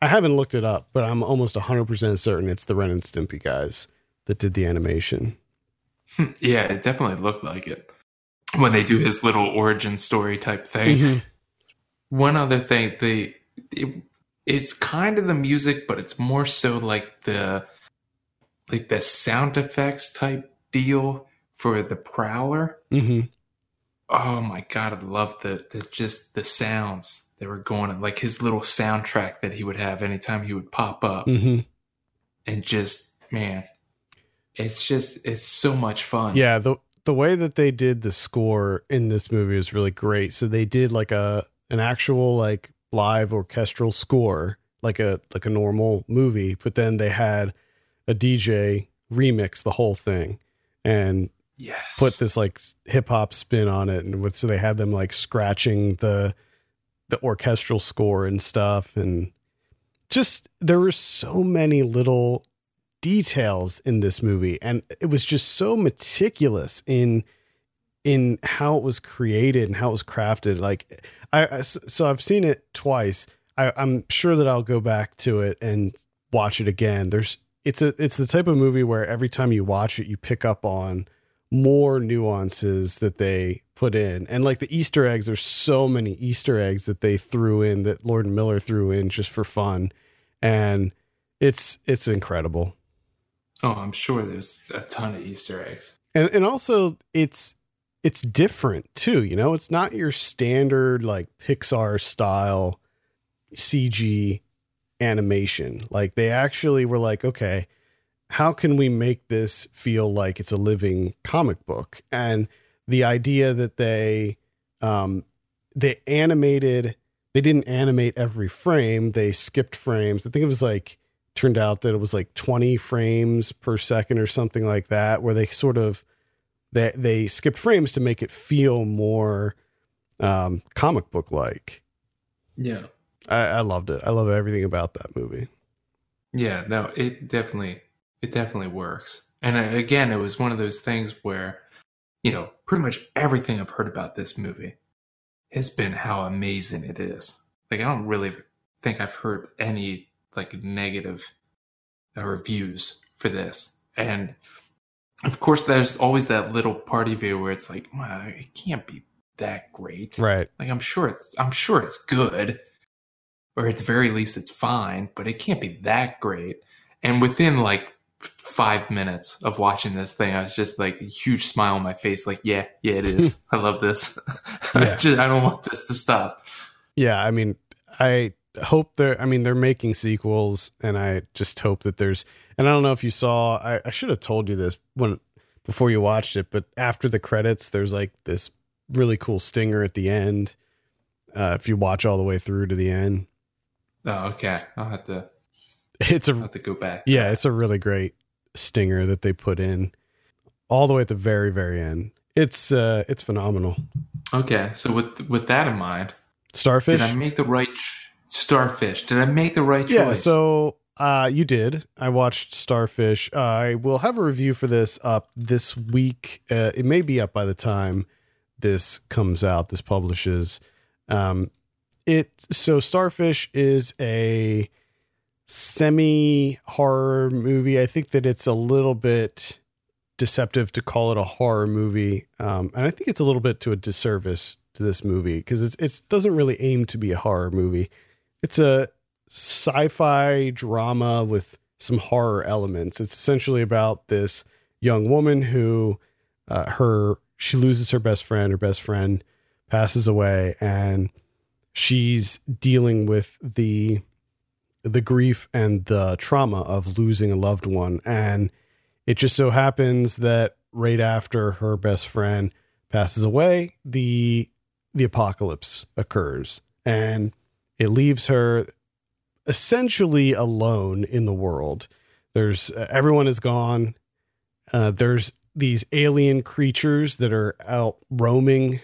I haven't looked it up, but I'm almost 100% certain it's the Ren and Stimpy guys that did the animation. Yeah, it definitely looked like it when they do his little origin story type thing. Mhm. One other thing, the it, it's kind of the music, but it's more so like the like the sound effects type deal for the Prowler. Mhm. Oh my god, I love the, the just the sounds that were going on, like his little soundtrack that he would have anytime he would pop up, Mhm. and just man, it's just it's so much fun. Yeah, the the way that they did the score in this movie is really great. So they did like a an actual like live orchestral score, like a like a normal movie, but then they had a DJ remix the whole thing and yes, put this like hip hop spin on it and with, so they had them like scratching the the orchestral score and stuff. And just there were so many little details in this movie and it was just so meticulous in in how it was created and how it was crafted like i, I so i've seen it twice. I, i'm sure that i'll go back to it and watch it again. There's it's a it's the type of movie where every time you watch it you pick up on more nuances that they put in. And like the easter eggs there's so many easter eggs that they threw in that lord miller threw in just for fun. And it's it's incredible. Oh, I'm sure there's a ton of Easter eggs. and and also it's it's different too you know? It's not your standard like pixar style cg animation. Like they actually were like okay how can we make this feel like it's a living comic book? And the idea that they um they animated they didn't animate every frame. They skipped frames. I think it was like turned out that it was like 20 frames per second or something like that where they sort of they they skipped frames to make it feel more um comic book like Yeah. I, I loved it i love everything about that movie Yeah, no, it definitely it definitely works. And again, it was one of those things where, you know, pretty much everything I've heard about this movie has been how amazing it is. Like I don't really think I've heard any like negative uh, reviews for this. And of course there's always that little party view where it's like, well, it can't be that great. right Like I'm sure it's I'm sure it's good. Or at the very least it's fine, but it can't be that great. And within like five minutes of watching this thing, I was just like a huge smile on my face, like, yeah, yeah, it is. I love this. I just I don't want this to stop. yeah i mean i hope they're i mean they're making sequels and i just hope that there's and i don't know if you saw i, I should have told you this when before you watched it but after the credits there's like this really cool stinger at the end uh if you watch all the way through to the end Oh, okay. I'll have to it's a I'll have to go back. Yeah, it's a really great stinger that they put in all the way at the very very end. It's uh it's phenomenal. Okay. So with with that in mind, Starfish. did I make the right ch- starfish? Did I make the right choice? yeah, so uh you did. I watched Starfish. Uh, I will have a review for this up this week. Uh, it may be up by the time this comes out, this publishes. Um it so Starfish is a semi horror movie. I think that it's a little bit deceptive to call it a horror movie, um, and I think it's a little bit to a disservice to this movie because it it doesn't really aim to be a horror movie. It's a sci-fi drama with some horror elements. It's essentially about this young woman who uh, her she loses her best friend. Her best friend passes away, and she's dealing with the the grief and the trauma of losing a loved one. And it just so happens that right after her best friend passes away, the the apocalypse occurs, and it leaves her essentially alone in the world. There's uh, everyone is gone. Uh, there's these alien creatures that are out roaming,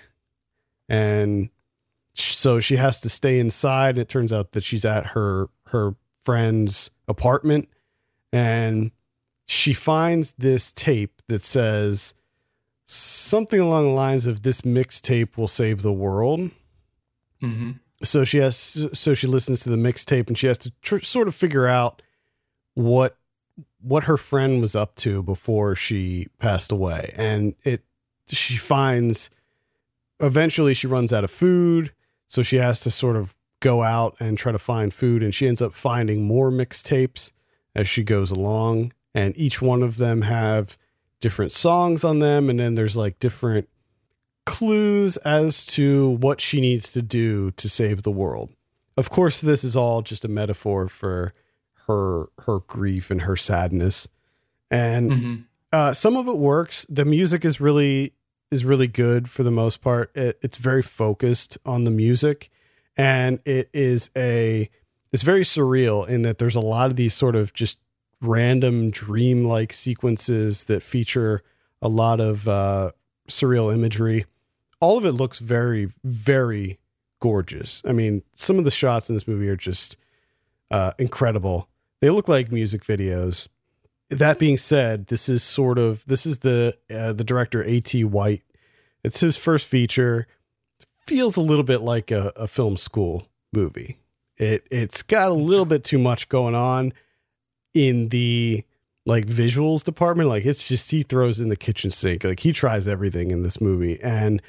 and so she has to stay inside. And it turns out that she's at her her friend's apartment, and she finds this tape that says something along the lines of "This mixtape will save the world." Mm-hmm. So she has, so she listens to the mixtape, and she has to tr- sort of figure out what what her friend was up to before she passed away. And it she finds eventually she runs out of food. So she has to sort of go out and try to find food and she ends up finding more mixtapes as she goes along. And each one of them have different songs on them. And then there's like different clues as to what she needs to do to save the world. Of course this is all just a metaphor for her her grief and her sadness. And Mm-hmm. uh, some of it works. The music is really is really good for the most part. It, it's very focused on the music and it is a it's very surreal in that there's a lot of these sort of just random dream-like sequences that feature a lot of uh, surreal imagery all of it looks very very gorgeous i mean some of the shots in this movie are just uh, incredible they look like music videos that being said, this is sort of this is the uh, the director A.T. White. It's his first feature. Feels a little bit like a, a film school movie. It it's got a little bit too much going on in the like visuals department. Like it's just he throws in the kitchen sink. Like he tries everything in this movie, and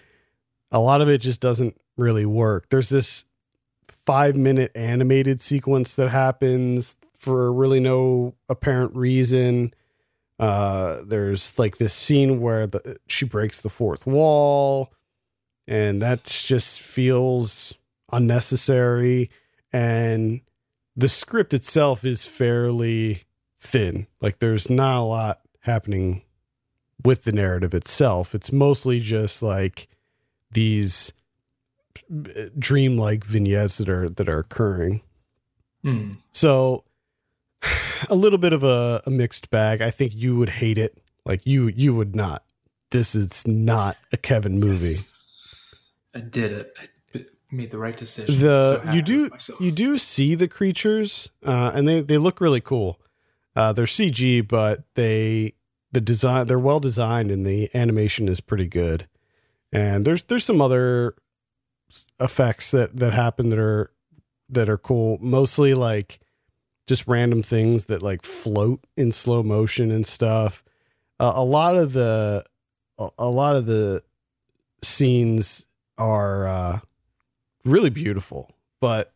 a lot of it just doesn't really work. There's this five minute animated sequence that happens for really no apparent reason. Uh, there's like this scene where the she breaks the fourth wall, and that just feels unnecessary. And the script itself is fairly thin. Like there's not a lot happening with the narrative itself. It's mostly just like these dreamlike vignettes that are that are occurring. Mm. So a little bit of a, a mixed bag. I think you would hate it. Like you you would not. This is not a Kevin movie. Yes. I did it. I made the right decision. The so you do you do see the creatures, uh, and they they look really cool. Uh, they're CG, but they the design they're well designed, and the animation is pretty good. And there's there's some other effects that that happen that are that are cool. Mostly like just random things that like float in slow motion and stuff. Uh, a lot of the a, a lot of the scenes are uh, really beautiful, but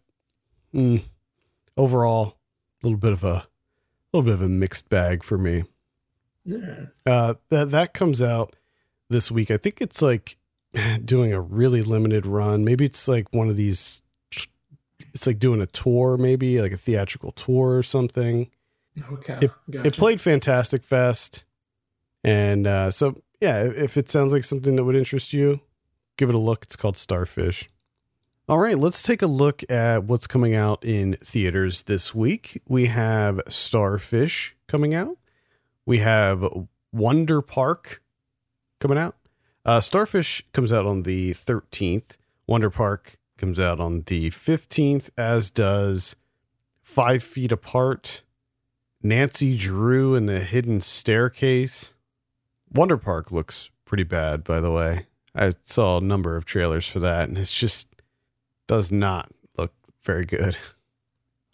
mm, overall, a little bit of a little bit of a mixed bag for me. Yeah. Uh, that that comes out this week. I think it's like doing a really limited run. Maybe it's like one of these. It's like doing a tour, maybe like a theatrical tour or something. Okay. It gotcha. played Fantastic Fest, and uh, so yeah, if it sounds like something that would interest you, give it a look. It's called Starfish. All right, let's take a look at what's coming out in theaters this week. We have Starfish coming out. We have Wonder Park coming out. Uh, Starfish comes out on the 13th. Wonder Park comes out on the 15th, as does Five Feet Apart, Nancy Drew and the Hidden Staircase. Wonder Park looks pretty bad, by the way. I saw a number of trailers for that, and it just does not look very good.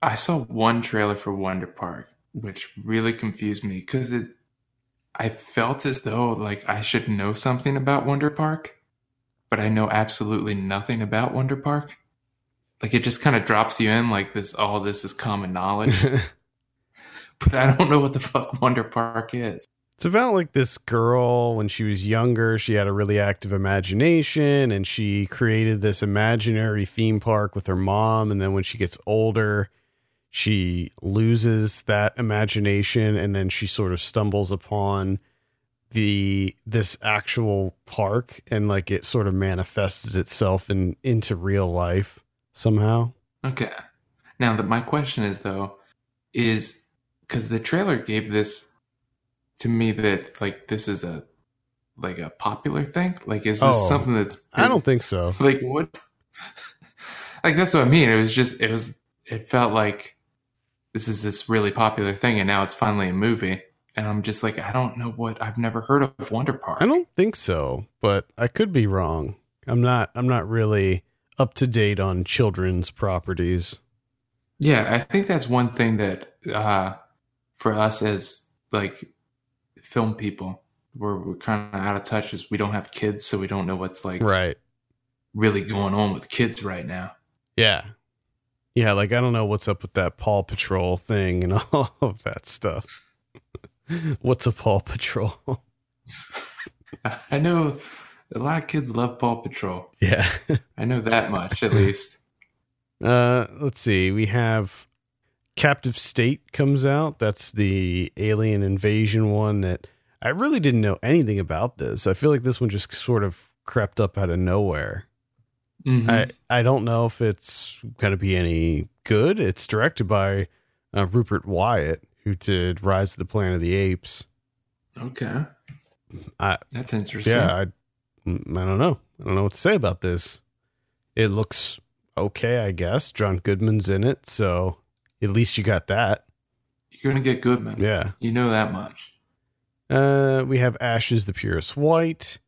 I saw one trailer for Wonder Park, which really confused me because it. I felt as though like I should know something about Wonder Park, but I know absolutely nothing about Wonder Park. like it just kind of drops you in like this. All this is common knowledge, but I don't know what the fuck Wonder Park is. It's about like this girl when she was younger, she had a really active imagination and she created this imaginary theme park with her mom. And then when she gets older, she loses that imagination and then she sort of stumbles upon the this actual park and like it sort of manifested itself in into real life somehow. Okay. Now that my question is though, is because the trailer gave this to me that like this is a like a popular thing. Like is this Oh, something that's I don't think so. like what like that's what I mean. It was just it was it felt like this is this really popular thing and now it's finally a movie. And I'm just like, I don't know what I've never heard of Wonder Park. I don't think so, but I could be wrong. I'm not I'm not really up to date on children's properties. Yeah, I think that's one thing that uh, for us as like film people, we're, we're kind of out of touch. Is we don't have kids, so we don't know what's like Right. really going on with kids right now. Yeah. Yeah, like I don't know what's up with that Paw Patrol thing and all of that stuff. what's a Paw Patrol? I know a lot of kids love Paw Patrol. yeah. I know that much at least. Uh let's see. We have Captive State comes out. That's the alien invasion one that I really didn't know anything about this. I feel like this one just sort of crept up out of nowhere. Mhm. I I don't know if it's going to be any good. It's directed by uh, Rupert Wyatt, who did Rise of the Planet of the Apes. okay, I that's interesting. yeah, I mm, I don't know. I don't know what to say about this. It looks okay, I guess. John Goodman's in it, so at least you got that. You're gonna get Goodman. Yeah. You know that much. Uh, we have Ashes the Purest White.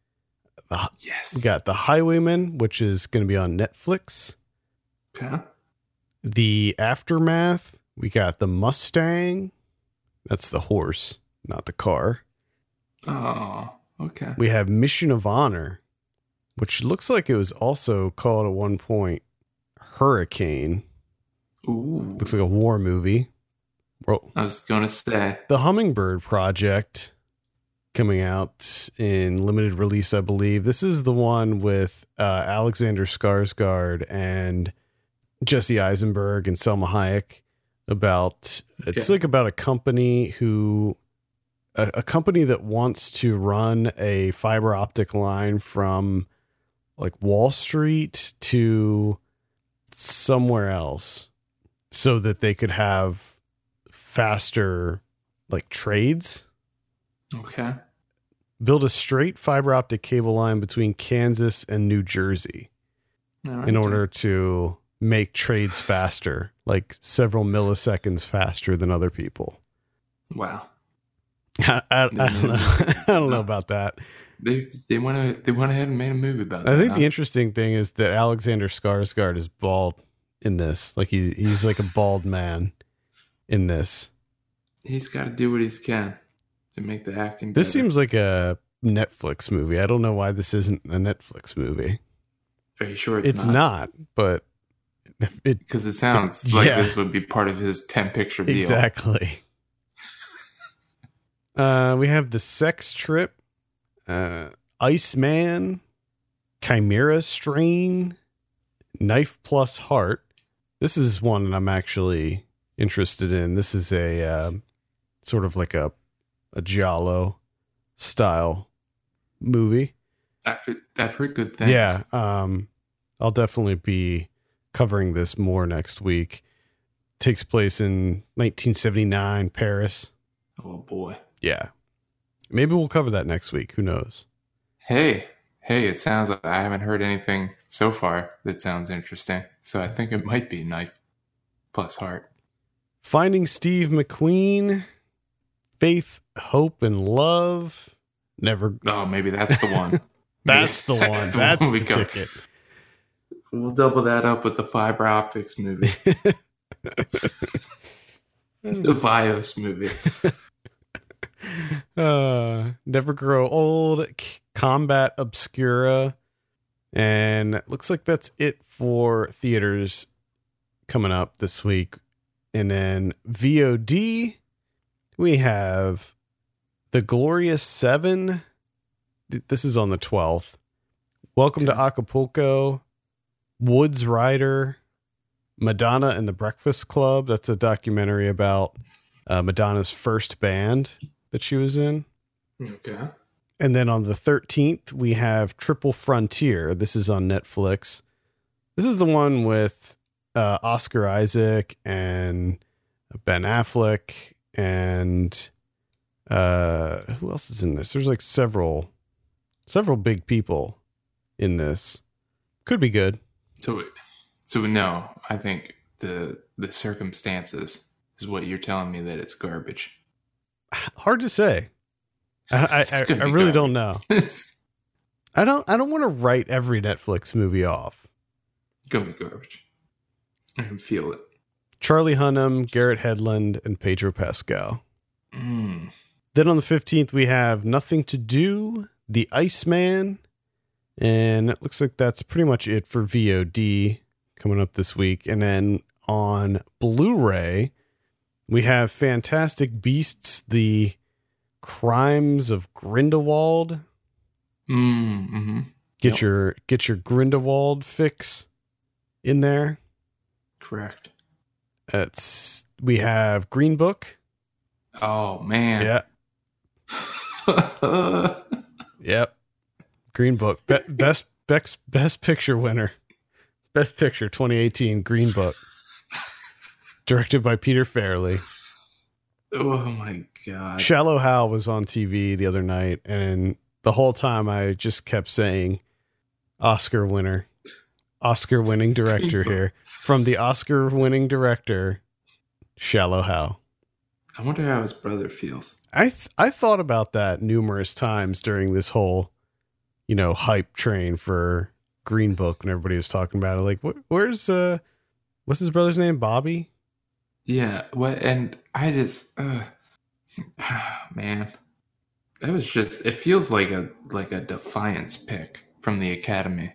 The, Yes. we got The Highwayman, which is going to be on Netflix. okay. The Aftermath, we got The Mustang. That's the horse, not the car. Oh, okay. We have Mission of Honor, which looks like it was also called at one point Hurricane. Ooh. Looks like a war movie. Whoa. I was gonna say. The Hummingbird Project coming out in limited release, I believe. This is the one with uh, Alexander Skarsgård and Jesse Eisenberg and Salma Hayek. About it's like about a company who a, a company that wants to run a fiber optic line from like Wall Street to somewhere else so that they could have faster like trades Okay. build a straight fiber optic cable line between Kansas and New Jersey right. in order to make trades faster like several milliseconds faster than other people Wow. I, I, I don't know I don't know about that They they went to, they went ahead and made a movie about that. I think the interesting thing is that Alexander Skarsgård is bald in this like he, he's like a bald man in this he's got to do what he can to make the acting. This better. seems like a Netflix movie. I don't know why this isn't a Netflix movie. Are you sure it's, It's, not? but it Because it sounds like Yeah. this would be part of his ten picture deal. exactly. uh, we have the Sex Trip, uh, Iceman, Chimera Strain, Knife Plus Heart. This is one that I'm actually interested in. This is a uh, sort of like a a Giallo style movie. I've, I've heard good things. Yeah, um, I'll definitely be covering this more next week. Takes place in 1979 Paris. Oh boy. Yeah, maybe we'll cover that next week. Who knows? Hey, hey! It sounds like I haven't heard anything so far that sounds interesting. So I think it might be knife plus heart. Finding Steve McQueen, Faith, Hope, and Love. Never. Oh, maybe that's the one. That's the Maybe one. That's we the go. ticket. We'll double that up with the fiber optics movie, the Vios movie. uh, Never Grow Old, C- Combat Obscura, and it looks like that's it for theaters coming up this week. And then VOD, we have The Glorious Seven. This is on the 12th. Welcome to Acapulco. Woods Rider. Madonna and the Breakfast Club. That's a documentary about uh, Madonna's first band that she was in. Okay. And then on the 13th, we have Triple Frontier. This is on Netflix. This is the one with uh, Oscar Isaac and Ben Affleck and uh, who else is in this? There's like several, several big people in this. Could be good. So, so no, I think the the circumstances is what you're telling me that it's garbage. Hard to say. I, I, I, gonna I be really don't know. I don't. I don't want to write every Netflix movie off. gonna be garbage. I can feel it. Charlie Hunnam, Garrett Hedlund, and Pedro Pascal. Mm. Then on the 15th, we have Nothing to Do, The Iceman. And it looks like that's pretty much it for VOD coming up this week. And then on Blu ray, we have Fantastic Beasts, The Crimes of Grindelwald. Mm, hmm Get Yep. your get your Grindelwald fix in there. Correct. It's we have Green Book. Oh man. Yeah. Yep. Green Book. Be- best best best picture winner. Best picture 2018 Green Book. Directed by Peter Farrelly. oh my god. Shallow Hal was on TV the other night and the whole time I just kept saying Oscar winner. Oscar winning director here. From the Oscar winning director Shallow Hal. I wonder how his brother feels. I th- I thought about that numerous times during this whole, you know, hype train for Green Book, and everybody was talking about it. Like, wh- where's uh, what's his brother's name? Bobby. Yeah. What? And I just, uh, man, it was just. It feels like a like a defiance pick from the Academy.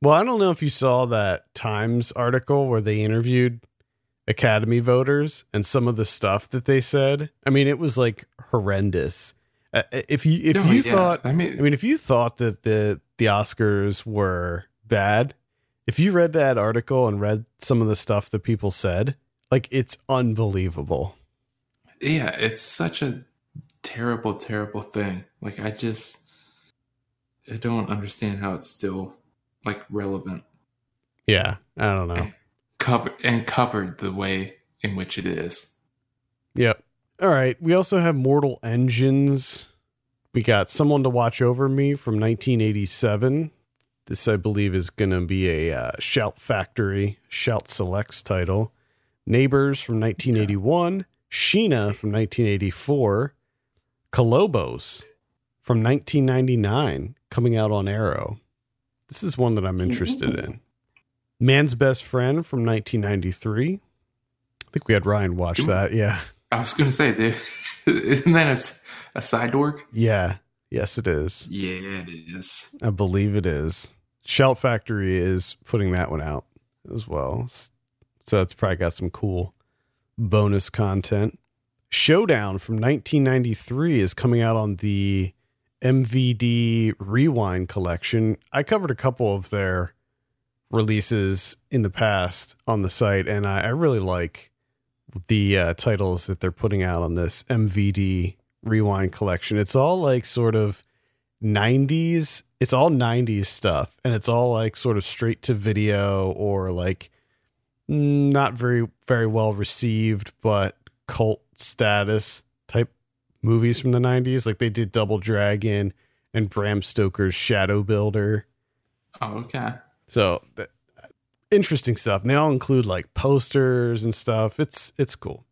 Well, I don't know if you saw that Times article where they interviewed Academy voters and some of the stuff that they said. I mean, it was like horrendous. Uh, if you if No, you yeah, thought I mean, I mean, if you thought that the the Oscars were bad, if you read that article and read some of the stuff that people said, like it's unbelievable. yeah, it's such a terrible, terrible thing. Like I just, I don't understand how it's still like relevant, Yeah, I don't know. Covered and covered the way in which it is. Yep. All right. We also have Mortal Engines. We got Someone to Watch Over Me from 1987. This, I believe, is going to be a uh, Shout Factory, Shout Selects title. Neighbors from 1981. Sheena from 1984. Kolobos from 1999, coming out on Arrow. This is one that I'm interested in. Man's Best Friend from 1993. I think we had Ryan watch that. Yeah. I was gonna say, dude, isn't that a side dork? Yeah. Yes, it is. Yeah, it is. I believe it is. Shout Factory is putting that one out as well. So it's probably got some cool bonus content. Showdown from 1993 is coming out on the MVD Rewind collection. I covered a couple of their releases in the past on the site, and I, I really like the uh, titles that they're putting out on this MVD Rewind collection. It's all like sort of 90s it's all 90s stuff and it's all like sort of straight to video or like mm, not very very well received but cult status type movies from the 90s like they did double dragon and bram stoker's shadow builder Oh, okay. So th- interesting stuff and they all include like posters and stuff it's it's cool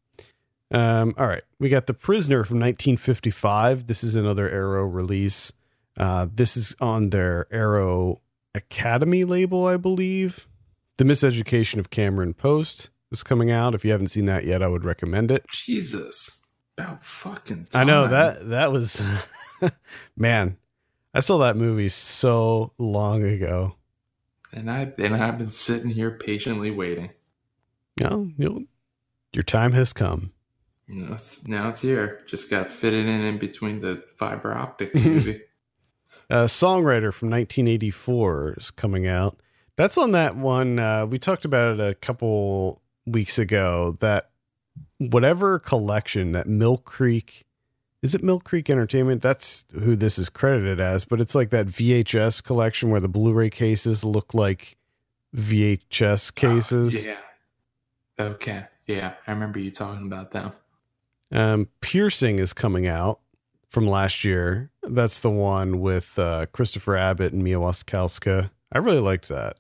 um all right we got the prisoner from 1955 this is another arrow release uh, this is on their Arrow Academy label, I believe. The Miseducation of Cameron Post is coming out. If you haven't seen that yet, I would recommend it. Jesus, about fucking. I know that that was man. I saw that movie so long ago. And I and I've been sitting here patiently waiting. No, you'll, your time has come. You know, it's, now it's here. Just got to fit it in in between the fiber optics movie. A songwriter from 1984 is coming out. That's on that one. Uh, we talked about it a couple weeks ago. That whatever collection that Mill Creek is it Mill Creek Entertainment? That's who this is credited as, but it's like that VHS collection where the Blu-ray cases look like VHS cases. Oh, yeah. Okay. Yeah, I remember you talking about them. Um, Piercing is coming out from last year. That's the one with uh, Christopher Abbott and Mia Wasikowska. I really liked that.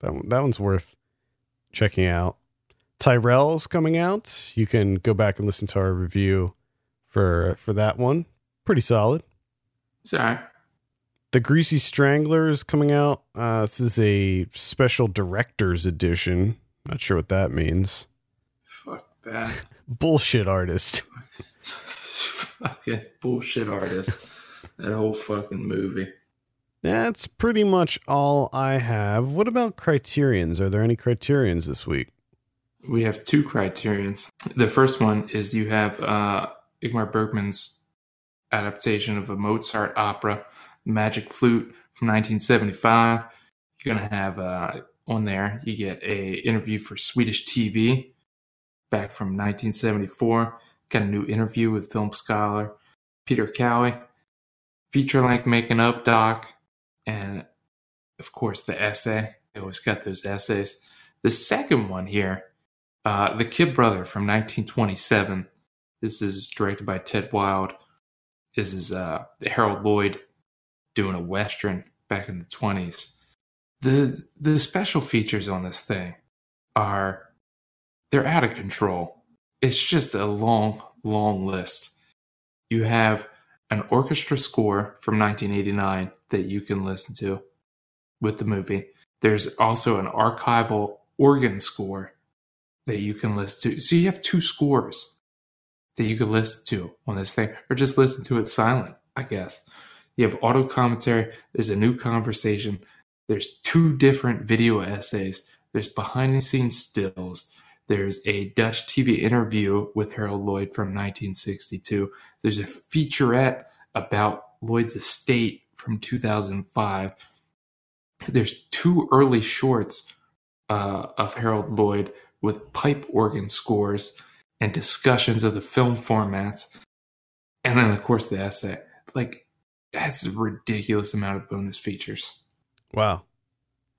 That one, that one's worth checking out. Tyrel's coming out. You can go back and listen to our review for for that one. Pretty solid. Sorry. The Greasy Strangler is coming out. Uh, this is a special director's edition. Not sure what that means. Fuck that. Bullshit artist. fucking bullshit artist. that whole fucking movie. That's pretty much all I have. What about criterions? Are there any criterions this week? We have two criterions. The first one is you have uh, Ingmar Bergman's adaptation of a Mozart opera, Magic Flute from 1975. You're gonna have uh, on there. You get a interview for Swedish TV back from 1974. Got a new interview with film scholar Peter Cowie, feature length making of doc, and of course the essay. Always got those essays. The second one here, uh, The Kid Brother from 1927. This is directed by Ted Wilde. This is uh, Harold Lloyd doing a western back in the 20s. The the special features on this thing are they're out of control. It's just a long, long list. You have an orchestra score from 1989 that you can listen to with the movie. There's also an archival organ score that you can listen to. So you have two scores that you could listen to on this thing, or just listen to it silent, I guess. You have auto commentary, there's a new conversation, there's two different video essays, there's behind the scenes stills, there's a Dutch TV interview with Harold Lloyd from 1962, there's a featurette about Lloyd's estate from 2005. There's two early shorts uh, of Harold Lloyd with pipe organ scores and discussions of the film formats. And then, of course, the essay. Like, that's a ridiculous amount of bonus features. Wow.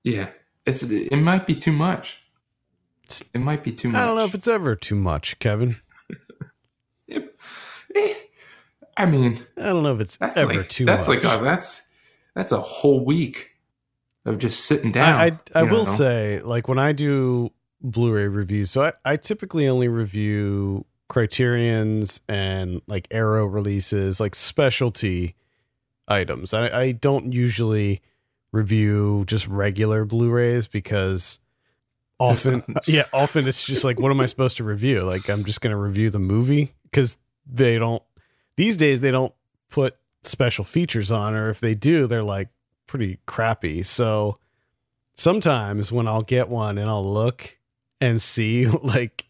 Yeah. It's It might be too much. It might be too much. I don't know if it's ever too much, Kevin. Eh. I mean, I don't know if it's that's ever like, too that's much. like a, that's that's a whole week of just sitting down. I, I, I will know? say, like when I do Blu-ray reviews, so I, I typically only review Criterion's and like Arrow releases, like specialty items. I, I don't usually review just regular Blu-rays because often, yeah, often it's just like, what am I supposed to review? Like I'm just going to review the movie because they don't. These days they don't put special features on, or if they do, they're like pretty crappy. So sometimes when I'll get one and I'll look and see like,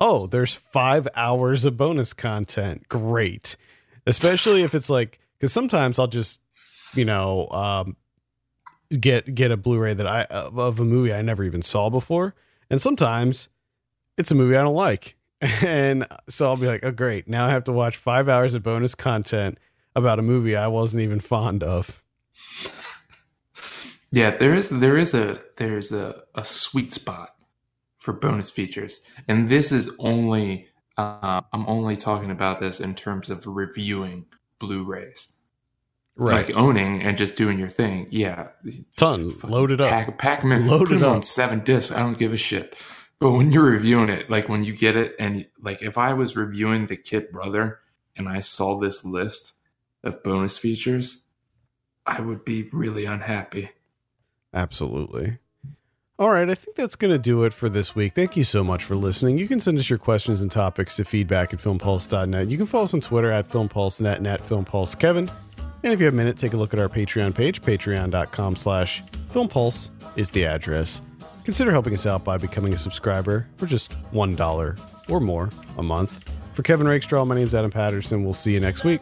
oh, there's five hours of bonus content. Great. Especially if it's like, because sometimes I'll just, you know, um, get get a Blu-ray that I of of a movie I never even saw before, and sometimes it's a movie I don't like, and so I'll be like, oh great, now I have to watch five hours of bonus content about a movie I wasn't even fond of. Yeah, there is there is a there's a, a sweet spot for bonus features, and this is only uh, I'm only talking about this in terms of reviewing Blu-rays, Right. like owning and just doing your thing. Yeah, ton fucking loaded up. pack pack them in, Load put it on seven discs. I don't give a shit. But when you're reviewing it, like when you get it, and like if I was reviewing the Kid Brother and I saw this list of bonus features, I would be really unhappy. Absolutely. All right, I think that's going to do it for this week. Thank you so much for listening. You can send us your questions and topics to feedback at filmpulse.net. You can follow us on Twitter at filmpulsenet and at filmpulsekevin. And if you have a minute, take a look at our Patreon page. Patreon.com slash filmpulse is the address. consider helping us out by becoming a subscriber for just $1 or more a month. For Kevin Rakestraw, my name is Adam Patterson. We'll see you next week.